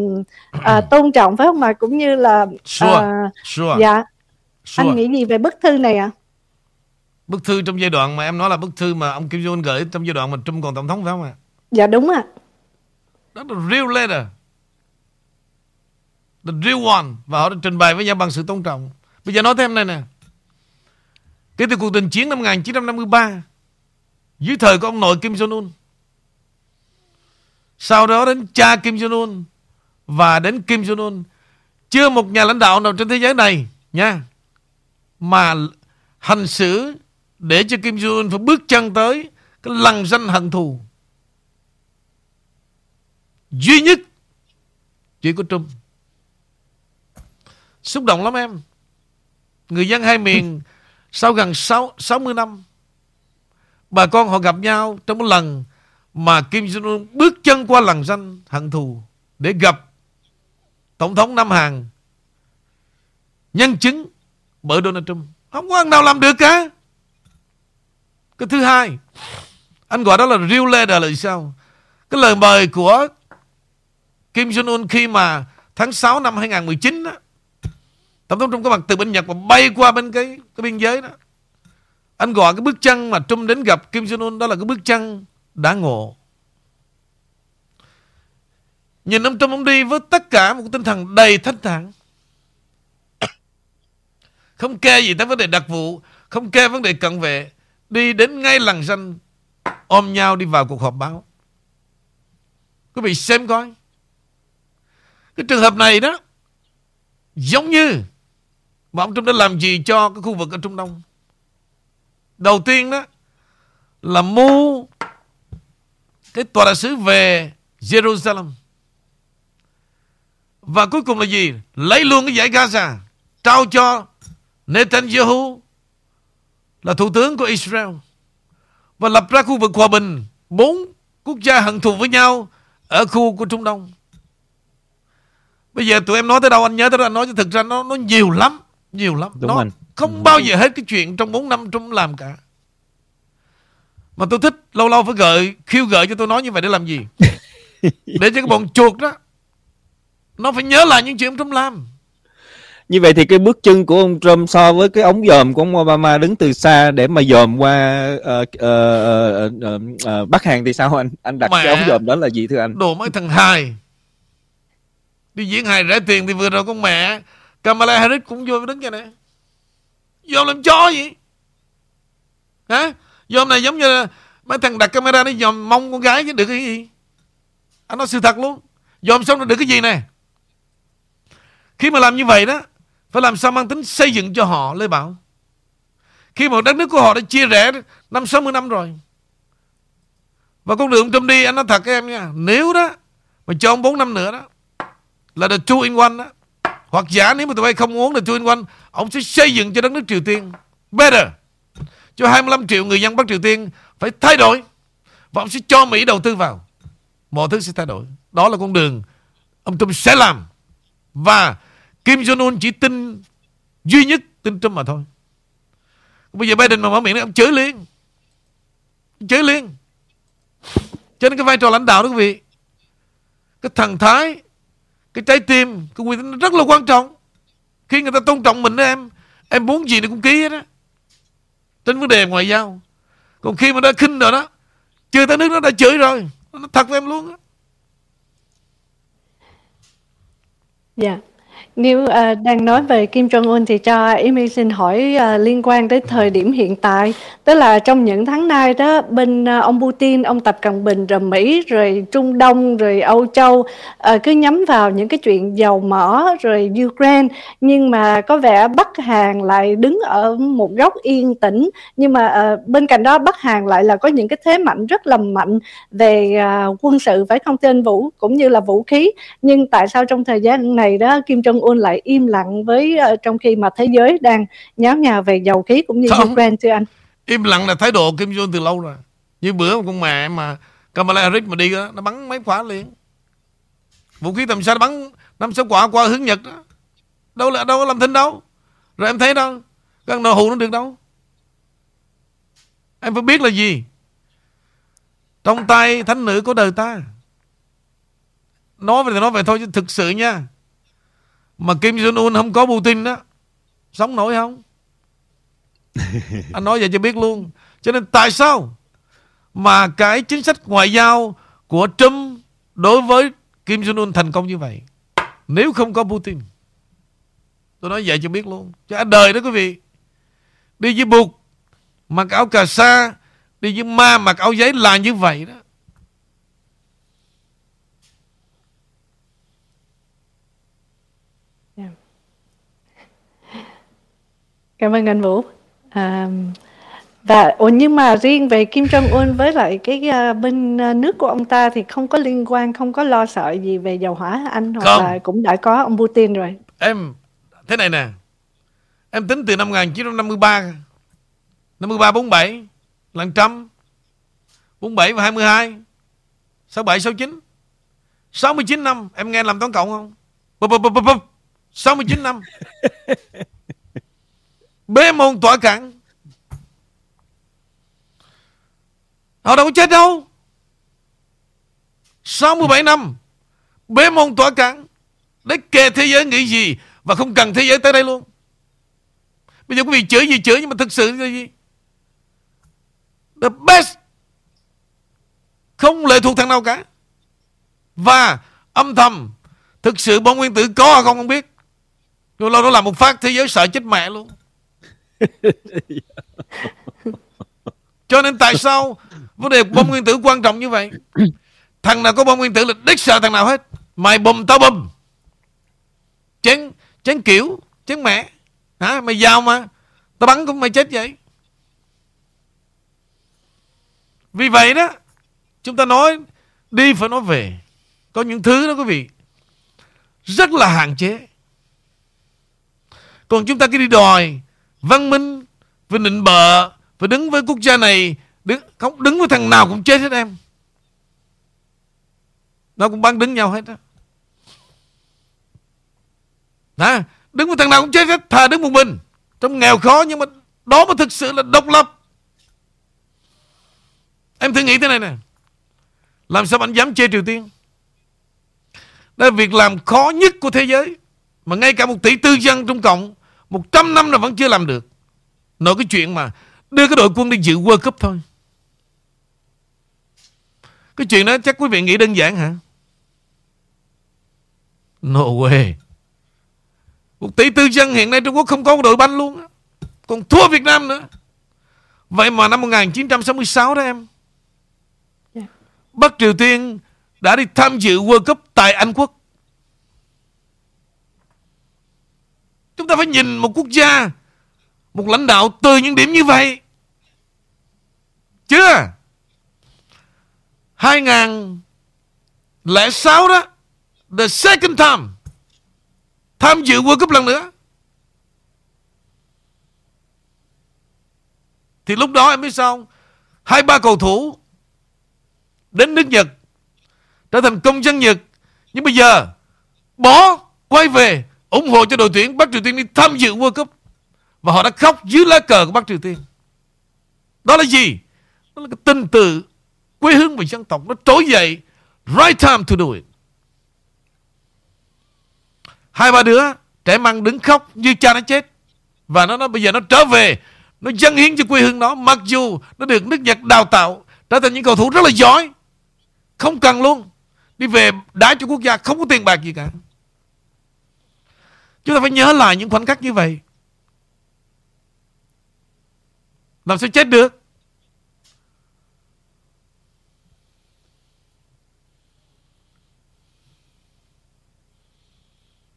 à, tôn trọng phải không mà cũng như là Sure, à, sure, dạ sure. anh nghĩ gì về bức thư này ạ? Bức thư trong giai đoạn mà em nói là bức thư mà ông Kim Jong-un gửi trong giai đoạn mà Trump còn tổng thống phải không ạ? Dạ đúng ạ. Đó là real letter. The real one. Và họ đã trình bày với nhau bằng sự tôn trọng. Bây giờ nói thêm này nè. Kể từ cuộc đình chiến năm 1953 dưới thời của ông nội Kim Jong-un. Sau đó đến cha Kim Jong-un và đến Kim Jong-un, chưa một nhà lãnh đạo nào trên thế giới này, nha, mà hành xử để cho Kim Jong-un phải bước chân tới cái lằn danh hận thù. Duy nhất chỉ có Trump. Xúc động lắm em. Người dân hai miền sau gần 6, 60 năm bà con họ gặp nhau trong một lần mà Kim Jong Un bước chân qua lằn danh hận thù để gặp tổng thống Nam Hàn. Nhân chứng bởi Donald Trump. Không có anh nào làm được cả cái thứ hai anh gọi đó là real letter là sao? Cái lời mời của Kim Jong Un khi mà tháng 6 năm 2019 đó, tổng thống Trump có mặt từ bên Nhật và bay qua bên cái cái biên giới đó. Anh gọi cái bước chân mà Trump đến gặp Kim Jong Un đó là cái bước chân đã ngộ. Nhìn ông Trump ông đi với tất cả một tinh thần đầy thanh thản. Không kê gì tới vấn đề đặc vụ, không kê vấn đề cận vệ, đi đến ngay làng xanh, ôm nhau đi vào cuộc họp báo. Quý vị xem coi. Cái trường hợp này đó giống như mà ông Trump đã làm gì cho cái khu vực ở Trung Đông. Đầu tiên đó là mua cái tòa đại sứ về Jerusalem. Và cuối cùng là gì? Lấy luôn cái giải Gaza trao cho Netanyahu là thủ tướng của Israel và lập ra khu vực hòa bình bốn quốc gia hận thù với nhau ở khu của Trung Đông. Bây giờ tụi em nói tới đâu anh nhớ tới đâu anh nói cho thực ra nó nó nhiều lắm, nhiều lắm. Đúng nó anh. không bao giờ hết cái chuyện trong 4 năm Trump làm cả. Mà tôi thích lâu lâu phải gợi khiêu gợi cho tôi nói như vậy để làm gì? để cho cái bọn chuột đó nó phải nhớ lại những chuyện ông Trump làm. Như vậy thì cái bước chân của ông Trump so với cái ống dòm của ông Obama đứng từ xa để mà dòm qua ờ, ờ, ờ, ờ, ờ, Bắc Hàn thì sao anh? Anh đặt Mẹ. cái ống dòm đó là gì thưa anh? Đồ mấy thằng hài Đi diễn hài rẻ tiền thì vừa rồi con mẹ Kamala Harris cũng vô đứng vậy nè. Vô làm chó gì Hả? Vô này giống như là Mấy thằng đặt camera nó dòm mong con gái chứ được cái gì? Anh nói sự thật luôn. Dòm xong rồi được cái gì nè? Khi mà làm như vậy đó, Phải làm sao mang tính xây dựng cho họ, Lê Bảo? Khi mà đất nước của họ đã chia rẽ Năm 60 năm rồi. Và con đường Trump đi, anh nói thật các em nha, Nếu đó, Mà cho ông 4 năm nữa đó, Là the two in one đó hoặc giả nếu mà tụi bay không muốn the two in one, Ông sẽ xây dựng cho đất nước Triều Tiên Better. Cho 25 triệu người dân Bắc Triều Tiên Phải thay đổi Và ông sẽ cho Mỹ đầu tư vào. Mọi thứ sẽ thay đổi. Đó là con đường Ông Trump sẽ làm. Và Kim Jong-un chỉ tin Duy nhất tin Trump mà thôi. Bây giờ Biden mà mở miệng Ông chửi liền. Chửi liền. Cho nên cái vai trò lãnh đạo đó quý vị, Cái thần thái cái trái tim, Cái quy tính rất là quan trọng. Khi người ta tôn trọng mình đó em Em muốn gì thì cũng ký hết á. Trên vấn đề ngoại giao. Còn khi mà đã khinh rồi đó, Chưa tới nước nó đã chửi rồi, Nó thật với em luôn á. Dạ. Nếu uh, đang nói về Kim Jong Un thì cho Amy xin hỏi uh, liên quan tới thời điểm hiện tại, tức là trong những tháng nay đó bên uh, ông Putin, ông Tập Cận Bình rồi Mỹ rồi Trung Đông rồi Âu Châu uh, cứ nhắm vào những cái chuyện dầu mỏ rồi Ukraine. Nhưng mà có vẻ Bắc Hàn lại đứng ở một góc yên tĩnh. Nhưng mà uh, bên cạnh đó Bắc Hàn lại là có những cái thế mạnh rất là mạnh về uh, quân sự phải không tên Vũ? Cũng như là vũ khí. Nhưng tại sao trong thời gian này đó Kim Jong Un lại im lặng với uh, trong khi mà thế giới đang nháo nhào về dầu khí cũng như Không. Ukraine thưa anh. Im lặng là thái độ Kim Jong từ lâu rồi. Như bữa con mẹ mà Kamala Harris mà đi đó, Nó bắn mấy quả liền. Vũ khí tầm xa nó bắn năm sáu quả qua hướng Nhật đó. Đâu là đâu có làm thinh đâu. Rồi em thấy đâu Các nợ hù nó được đâu. Em phải biết là gì. Trong tay thánh nữ của đời ta. Nói về thì nói vậy thôi chứ thực sự nha Mà Kim Jong Un không có Putin đó Sống nổi không? Anh nói vậy cho biết luôn. Cho nên tại sao Mà cái chính sách ngoại giao Của Trump Đối với Kim Jong-un thành công như vậy? Nếu không có Putin Tôi nói vậy cho biết luôn. Cho anh đời đó quý vị. Đi với bụt Mặc áo cà sa Đi với ma mặc áo giấy là như vậy đó Cảm ơn anh Vũ. À, và nhưng mà riêng về Kim Jong Un với lại cái uh, bên uh, nước của ông ta thì không có liên quan, không có lo sợ gì về dầu hỏa anh hoặc Không. là cũng đã có ông Putin rồi. Em Thế này nè Em tính từ năm 1953 53, 47 Là trăm 47 và 22 67, 69 69 năm Em nghe làm toán cộng không bụp, bụp, bụp, bụp, bụp. 69 năm Bế môn tỏa cẳng Họ đâu có chết đâu. 67 năm, Bế môn tỏa cẳng Để kề thế giới nghĩ gì Và không cần thế giới tới đây luôn. Bây giờ quý vị chửi gì chửi Nhưng mà thực sự là gì? The best. Không lệ thuộc thằng nào cả. Và âm thầm, Thực sự bom nguyên tử có hay không không biết. Rồi lâu nó làm một phát thế giới sợ chết mẹ luôn. Cho nên tại sao Vấn đề bom nguyên tử quan trọng như vậy? Thằng nào có bom nguyên tử là đích sợ thằng nào hết. Mày bùm, tao bùm. Chén Chén kiểu, Chén mẹ Hả? Mày giàu mà. Tao bắn cũng mày chết vậy. Vì vậy đó, Chúng ta nói Đi phải nói về. Có những thứ đó quý vị, Rất là hạn chế. Còn chúng ta cứ đi đòi Văn minh Phải nịnh bợ Phải đứng với quốc gia này đứng, Không đứng với thằng nào cũng chết hết em. Nó cũng bắn đứng nhau hết đó Hả? Đứng với thằng nào cũng chết hết Thà đứng một mình. Trong nghèo khó nhưng mà Đó mới thực sự là độc lập. Em thử nghĩ thế này nè. Làm sao anh dám chê Triều Tiên? Đây là việc làm khó nhất của thế giới. Mà ngay cả một tỷ tư dân Trung Cộng 100 năm là vẫn chưa làm được. Nói cái chuyện mà Đưa cái đội quân đi dự World Cup thôi. Cái chuyện đó chắc quý vị nghĩ đơn giản hả? No way. Một tỷ tư dân hiện nay Trung Quốc không có một đội banh luôn á. Còn thua Việt Nam nữa. Vậy mà năm 1966 đó em. Bắc Triều Tiên đã đi tham dự World Cup tại Anh Quốc. Chúng ta phải nhìn một quốc gia, một lãnh đạo từ những điểm như vậy. Chưa? 2006 đó, the second time, tham dự World Cup lần nữa. Thì lúc đó em biết sao không? Hai ba cầu thủ đến nước Nhật trở thành công dân Nhật. Nhưng bây giờ bỏ quay về ủng hộ cho đội tuyển Bắc Triều Tiên đi tham dự World Cup. Và họ đã khóc dưới lá cờ của Bắc Triều Tiên. Đó là gì? Đó là cái tình tự quê hương và dân tộc nó trỗi dậy. Right time to do it. Hai, ba đứa trẻ măng đứng khóc như cha nó chết. Và nó nói, bây giờ nó trở về, nó dâng hiến cho quê hương nó Mặc dù nó được nước Nhật đào tạo, Trở thành những cầu thủ rất là giỏi, Không cần luôn Đi về đá cho quốc gia, không có tiền bạc gì cả Chúng ta phải nhớ lại những khoảnh khắc như vậy. Làm sao chết được?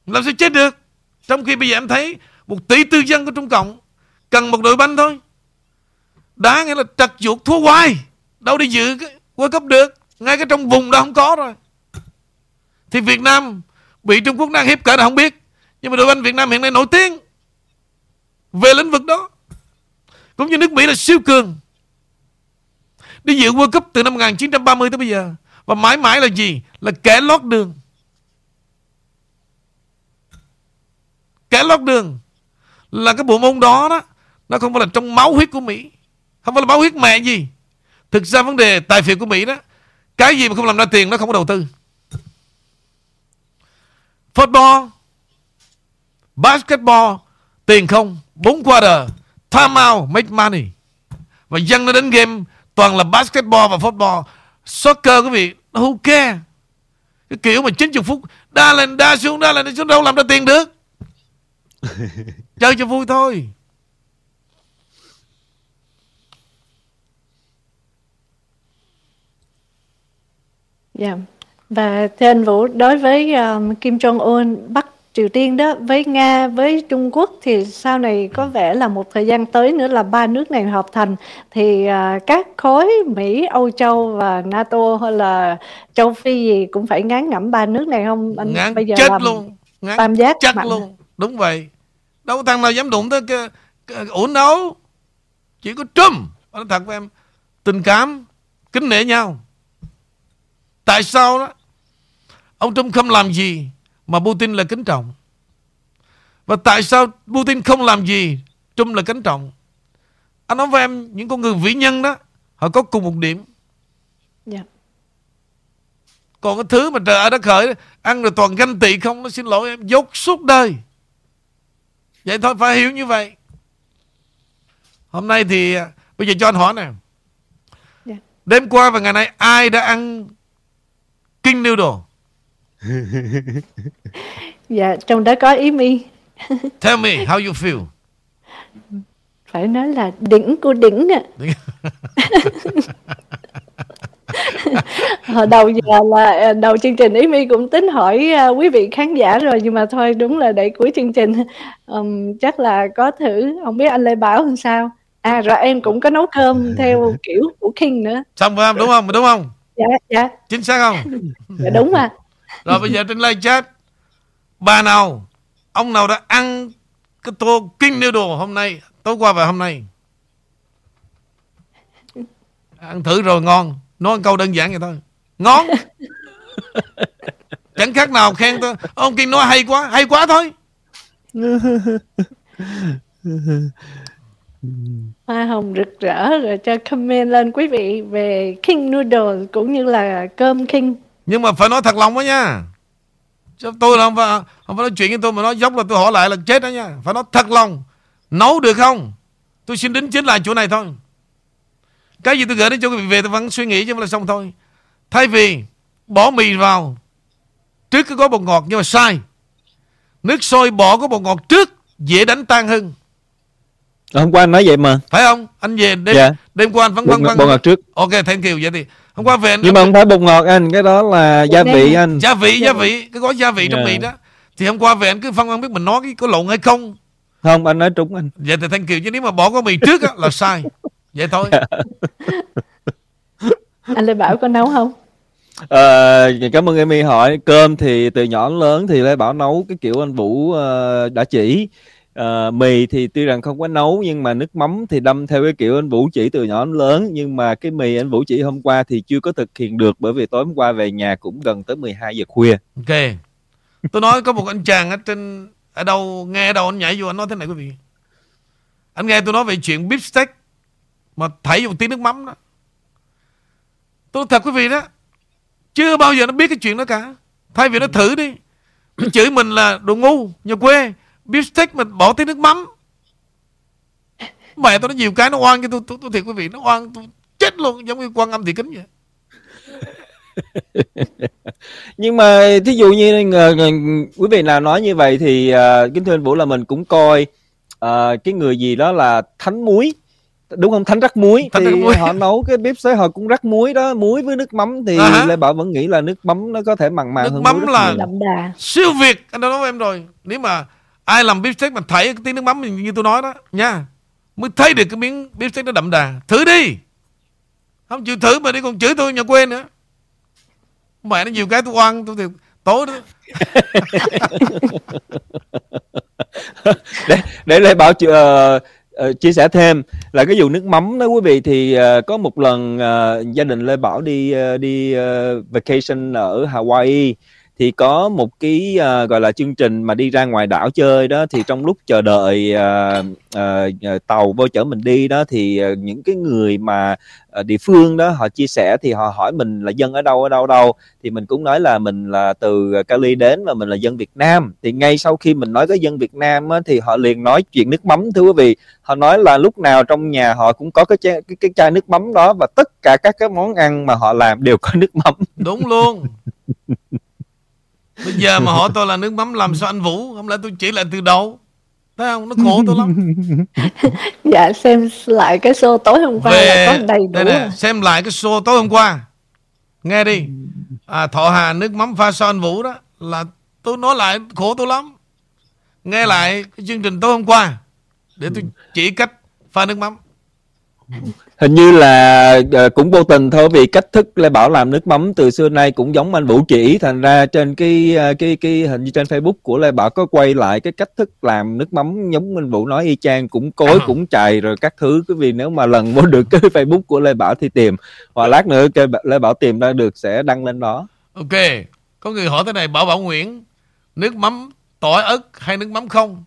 Làm sao chết được? Trong khi bây giờ em thấy Một tỷ tư dân của Trung Cộng Cần một đội banh thôi. Đá nghĩa là trật chuột thua hoài. Đâu đi dự World Cup được. Ngay cái trong vùng đó không có rồi. Thì Việt Nam Bị Trung Quốc đang hiếp cỡ là không biết. Nhưng mà đội banh Việt Nam hiện nay nổi tiếng Về lĩnh vực đó. Cũng như nước Mỹ là siêu cường. Đi dự World Cup từ năm 1930 tới bây giờ. Và mãi mãi là gì? Là kẻ lót đường. Kẻ lót đường Là cái bộ môn đó đó, nó không phải là trong máu huyết của Mỹ. Không phải là máu huyết mẹ gì. Thực ra vấn đề tài phiệt của Mỹ đó, Cái gì mà không làm ra tiền nó không có đầu tư. Football Basketball Tiền không 4 quarter Time out Make money Và dân nó đến game Toàn là basketball và football Soccer quý vị Nó who care Cái kiểu mà 90 phút Đa lên đa xuống đa lên xuống đâu làm ra tiền được Chơi cho vui thôi Dạ. Yeah. Và thưa anh Vũ, đối với um, Kim Jong Un, Bắc Triều Tiên đó, với Nga, với Trung Quốc thì sau này có vẻ là một thời gian tới nữa là ba nước này hợp thành thì uh, các khối Mỹ, Âu Châu và NATO hay là châu Phi gì cũng phải ngán ngẩm ba nước này không? Anh ngán bây giờ chết làm luôn, ngán tam giác chắc mạnh. luôn, đúng vậy. Đâu thằng nào dám đụng tới cái, cái ổn đâu. Chỉ có Trump, nói thật với em, tình cảm, kính nể nhau Tại sao đó Ông Trump không làm gì Mà Putin là kính trọng. Và tại sao Putin không làm gì? Trump là kính trọng. Anh nói với em Những con người vĩ nhân đó Họ có cùng một điểm. Dạ. Còn cái thứ mà trời ở đất khởi Ăn rồi toàn ganh tị không Nó xin lỗi em Dốt suốt đời. Vậy thôi phải hiểu như vậy. Hôm nay thì Bây giờ cho anh hỏi nè. Yeah. Đêm qua và ngày nay ai đã ăn King noodle. Dạ, trong đó có ý mi. Tell me how you feel. Phải nói là đỉnh của đỉnh à. Hồi đầu giờ là à, đầu chương trình ý mi cũng tính hỏi uh, quý vị khán giả rồi nhưng mà thôi đúng là để cuối chương trình. Um, chắc là có thử không biết anh Lê Bảo làm sao? À rồi em cũng có nấu cơm theo kiểu của King nữa. Xong không? Đúng không? Đúng không? Dạ dạ. Chính xác không? Dạ đúng mà rồi bây giờ trên live chat, bà nào, ông nào đã ăn cái tô kinh noodle hôm nay, tối qua và hôm nay? Ăn thử rồi ngon, nói câu đơn giản vậy thôi. Ngon. Chẳng khác nào khen tôi, ông kinh nói hay quá hay quá thôi. Hoa hồng rực rỡ, rồi cho comment lên quý vị về King Noodle cũng như là cơm King. Nhưng mà phải nói thật lòng đó nha. Chứ tôi không phải, không phải nói chuyện với tôi mà nói dốc là tôi hỏi lại là chết đó nha. Phải nói thật lòng. Nấu được không? Tôi xin đính chính lại chỗ này thôi. Cái gì tôi gửi đến cho quý vị về tôi vẫn suy nghĩ chứ là xong thôi. Thay vì bỏ mì vào trước cái gói bột ngọt nhưng mà sai. Nước sôi bỏ gói bột ngọt trước dễ đánh tan hơn. hôm qua anh nói vậy mà phải không anh về đêm Dạ. đêm qua anh vẫn vẫn vẫn bột ngọt trước ok thank you vậy thì hôm qua về anh nhưng mà không phải bột ngọt anh cái đó là gia vị anh. Gia vị gia vị. Cái gói gia vị trong Dạ. mì đó. Thì hôm qua về anh cứ phân không biết mình nói cái có lộn hay không. Không anh nói trúng anh. Vậy thì thank you. Chứ nếu mà bỏ gói mì trước á, là sai. Vậy thôi. Anh Lê Bảo có nấu không? Ờ, cảm ơn Amy hỏi. Cơm thì từ nhỏ đến lớn thì Lê Bảo nấu cái kiểu anh Vũ ờ, đã chỉ uh, mì thì tuy rằng không có nấu nhưng mà nước mắm thì đâm theo cái kiểu anh Vũ chỉ từ nhỏ đến lớn. Nhưng mà cái mì anh Vũ chỉ hôm qua thì chưa có thực hiện được bởi vì tối hôm qua về nhà cũng gần tới 12 giờ khuya. Ok. Tôi nói có một anh chàng ở trên ở đâu nghe ở đâu anh nhảy vô anh nói thế này quý vị. Anh nghe tôi nói về chuyện beef steak mà thảy dùng tí nước mắm đó. Tôi nói thật quý vị đó chưa bao giờ nó biết cái chuyện đó cả. Thay vì nó thử đi. Nó chửi mình là đồ ngu nhà quê beef steak mình bỏ tí nước mắm. Mẹ tôi nói nhiều cái nó oan cho tôi tôi, tôi thiệt quý vị nó oan tôi chết luôn giống như quan âm thị kính vậy. Nhưng mà thí dụ như ngờ, quý vị nào nói như vậy thì uh, kính thưa anh Vũ là mình cũng coi ờ, cái người gì đó là thánh muối. Đúng không? Thánh rắc muối. Thánh thì rắc muối. họ nấu cái bếp xế họ cũng rắc muối đó muối với nước mắm thì hả? Lê Bảo vẫn nghĩ là nước mắm nó có thể mặn mà Nước hơn mắm muối là- nhiều. đậm đà. siêu việt. Anh đã nói với em rồi. Nếu mà ai làm beef steak mà thấy cái tí nước mắm như tôi nói đó nha. Mới thấy được cái miếng beef steak nó đậm đà. Thử đi. Không chịu thử mà đi còn chửi tôi nhà quê nữa. Mẹ nó nhiều cái tôi oan tôi thì tối đó. Để để Lê Bảo chi- uh, ờ, ờ, chia sẻ thêm là cái vụ nước mắm đó quý vị thì uh, có một lần uh, gia đình Lê Bảo đi uh, đi uh, vacation ở Hawaii thì có một cái ờ, gọi là chương trình mà đi ra ngoài đảo chơi đó thì trong lúc chờ đợi ờ, ờ, tàu vô chở mình đi đó thì ờ, những cái người mà ờ, địa phương đó họ chia sẻ thì họ hỏi mình là dân ở đâu ở đâu ở đâu? Thì mình cũng nói là mình là từ Cali đến và mình là dân Việt Nam. Thì ngay sau khi mình nói cái dân Việt Nam á, thì họ liền nói chuyện nước mắm thưa quý vị. Họ nói là lúc nào trong nhà họ cũng có cái chai, cái, cái chai nước mắm đó và tất cả các cái món ăn mà họ làm đều có nước mắm. Đúng luôn bây giờ mà hỏi tôi là nước mắm làm sao anh Vũ? Không lẽ tôi chỉ lại từ đầu? Thấy không? Nó khổ tôi lắm. Dạ xem lại cái show tối hôm qua là có đầy đủ đây nè, xem lại cái show tối hôm qua. Nghe đi. À, thọ hà nước mắm pha son vũ đó là tôi nói lại khổ tôi lắm. Nghe lại cái chương trình tối hôm qua để tôi chỉ cách pha nước mắm hình như là ờ, cũng vô tình thôi vì cách thức Lê Bảo làm nước mắm từ xưa nay cũng giống anh Vũ chỉ thành ra trên cái ờ, cái cái hình như trên Facebook của Lê Bảo có quay lại cái cách thức làm nước mắm giống anh Vũ nói y chang cũng cối À. cũng chày rồi các thứ. Quý vị nếu mà lần vô được cái Facebook của Lê Bảo thì tìm. Hoặc lát nữa kêu Lê Bảo tìm ra được sẽ đăng lên đó. Ok có người hỏi thế này bảo bảo Nguyễn nước mắm tỏi ớt hay nước mắm không?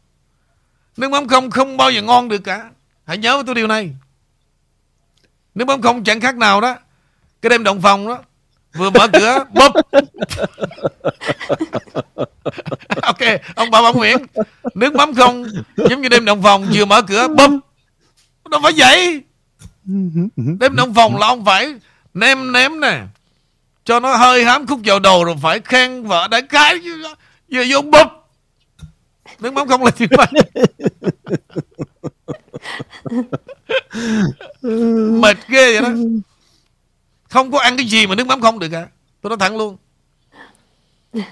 Nước mắm không không bao giờ ngon được cả. Hãy nhớ với tôi điều này nếu bấm không, chẳng khác nào đó. Cái đêm động phòng đó, vừa mở cửa, bóp. Ok, ông bảo bảo Nguyễn nước mắm không, giống như đêm động phòng vừa mở cửa, bóp. Nó phải vậy. Đêm động phòng là ông phải nêm ném nè. Cho nó hơi hám khúc vào đầu rồi phải khen vợ đã cái Vừa vô bóp. Nước mắm không là chuyện vậy mệt ghê vậy đó. Không có ăn cái gì mà nước mắm không được cả tôi nói thẳng luôn.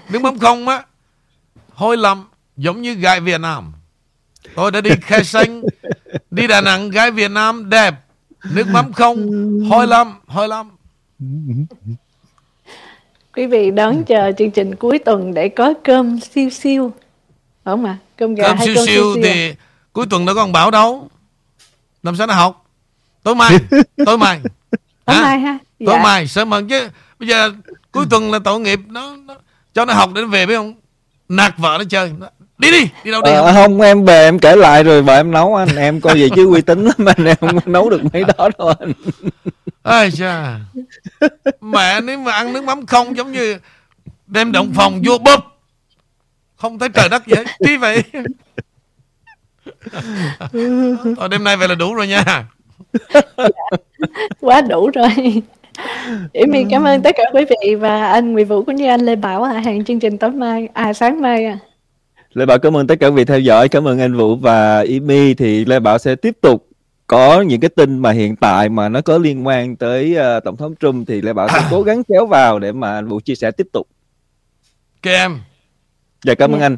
Nước mắm không á hôi lắm giống như gái Việt Nam. Tôi đã đi khai xanh đi Đà Nẵng gái Việt Nam đẹp. Nước mắm không hôi lắm hôi lắm quý vị đón chờ chương trình cuối tuần để có cơm siêu siêu. Không ạ? Cơm gà cơm hay siêu cơm siêu thì cuối tuần có con bảo đâu làm sao nó học? Tối mai tối mai. Tối Hả? mai ha? Tối Dạ. mai sớm hơn chứ. Bây giờ cuối tuần là tội nghiệp nó, nó cho nó học để nó về biết không? Nạt vợ nó chơi. Nó- đi đi đi đâu đi. Ờ, không? không em về em kể lại rồi vợ em nấu anh. Em coi vậy chứ uy tín lắm anh. Em không nấu được mấy đó đâu anh. Ai cha mẹ nếu mà ăn nước mắm không giống như đem động phòng vô bóp. Không thấy trời đất vậy. Chi vậy Thôi đêm nay về là đủ rồi nha quá đủ rồi Yểm My cảm ơn tất cả quý vị và anh Nguyễn Vũ cũng như anh Lê Bảo à, hẹn chương trình tối mai à sáng mai à. Lê Bảo cảm ơn tất cả quý vị theo dõi, cảm ơn anh Vũ và Imi thì Lê Bảo sẽ tiếp tục có những cái tin mà hiện tại mà nó có liên quan tới uh, tổng thống Trump thì Lê Bảo sẽ cố gắng kéo vào để mà anh Vũ chia sẻ tiếp tục. Ok em. Dạ cảm ơn Dạ. anh.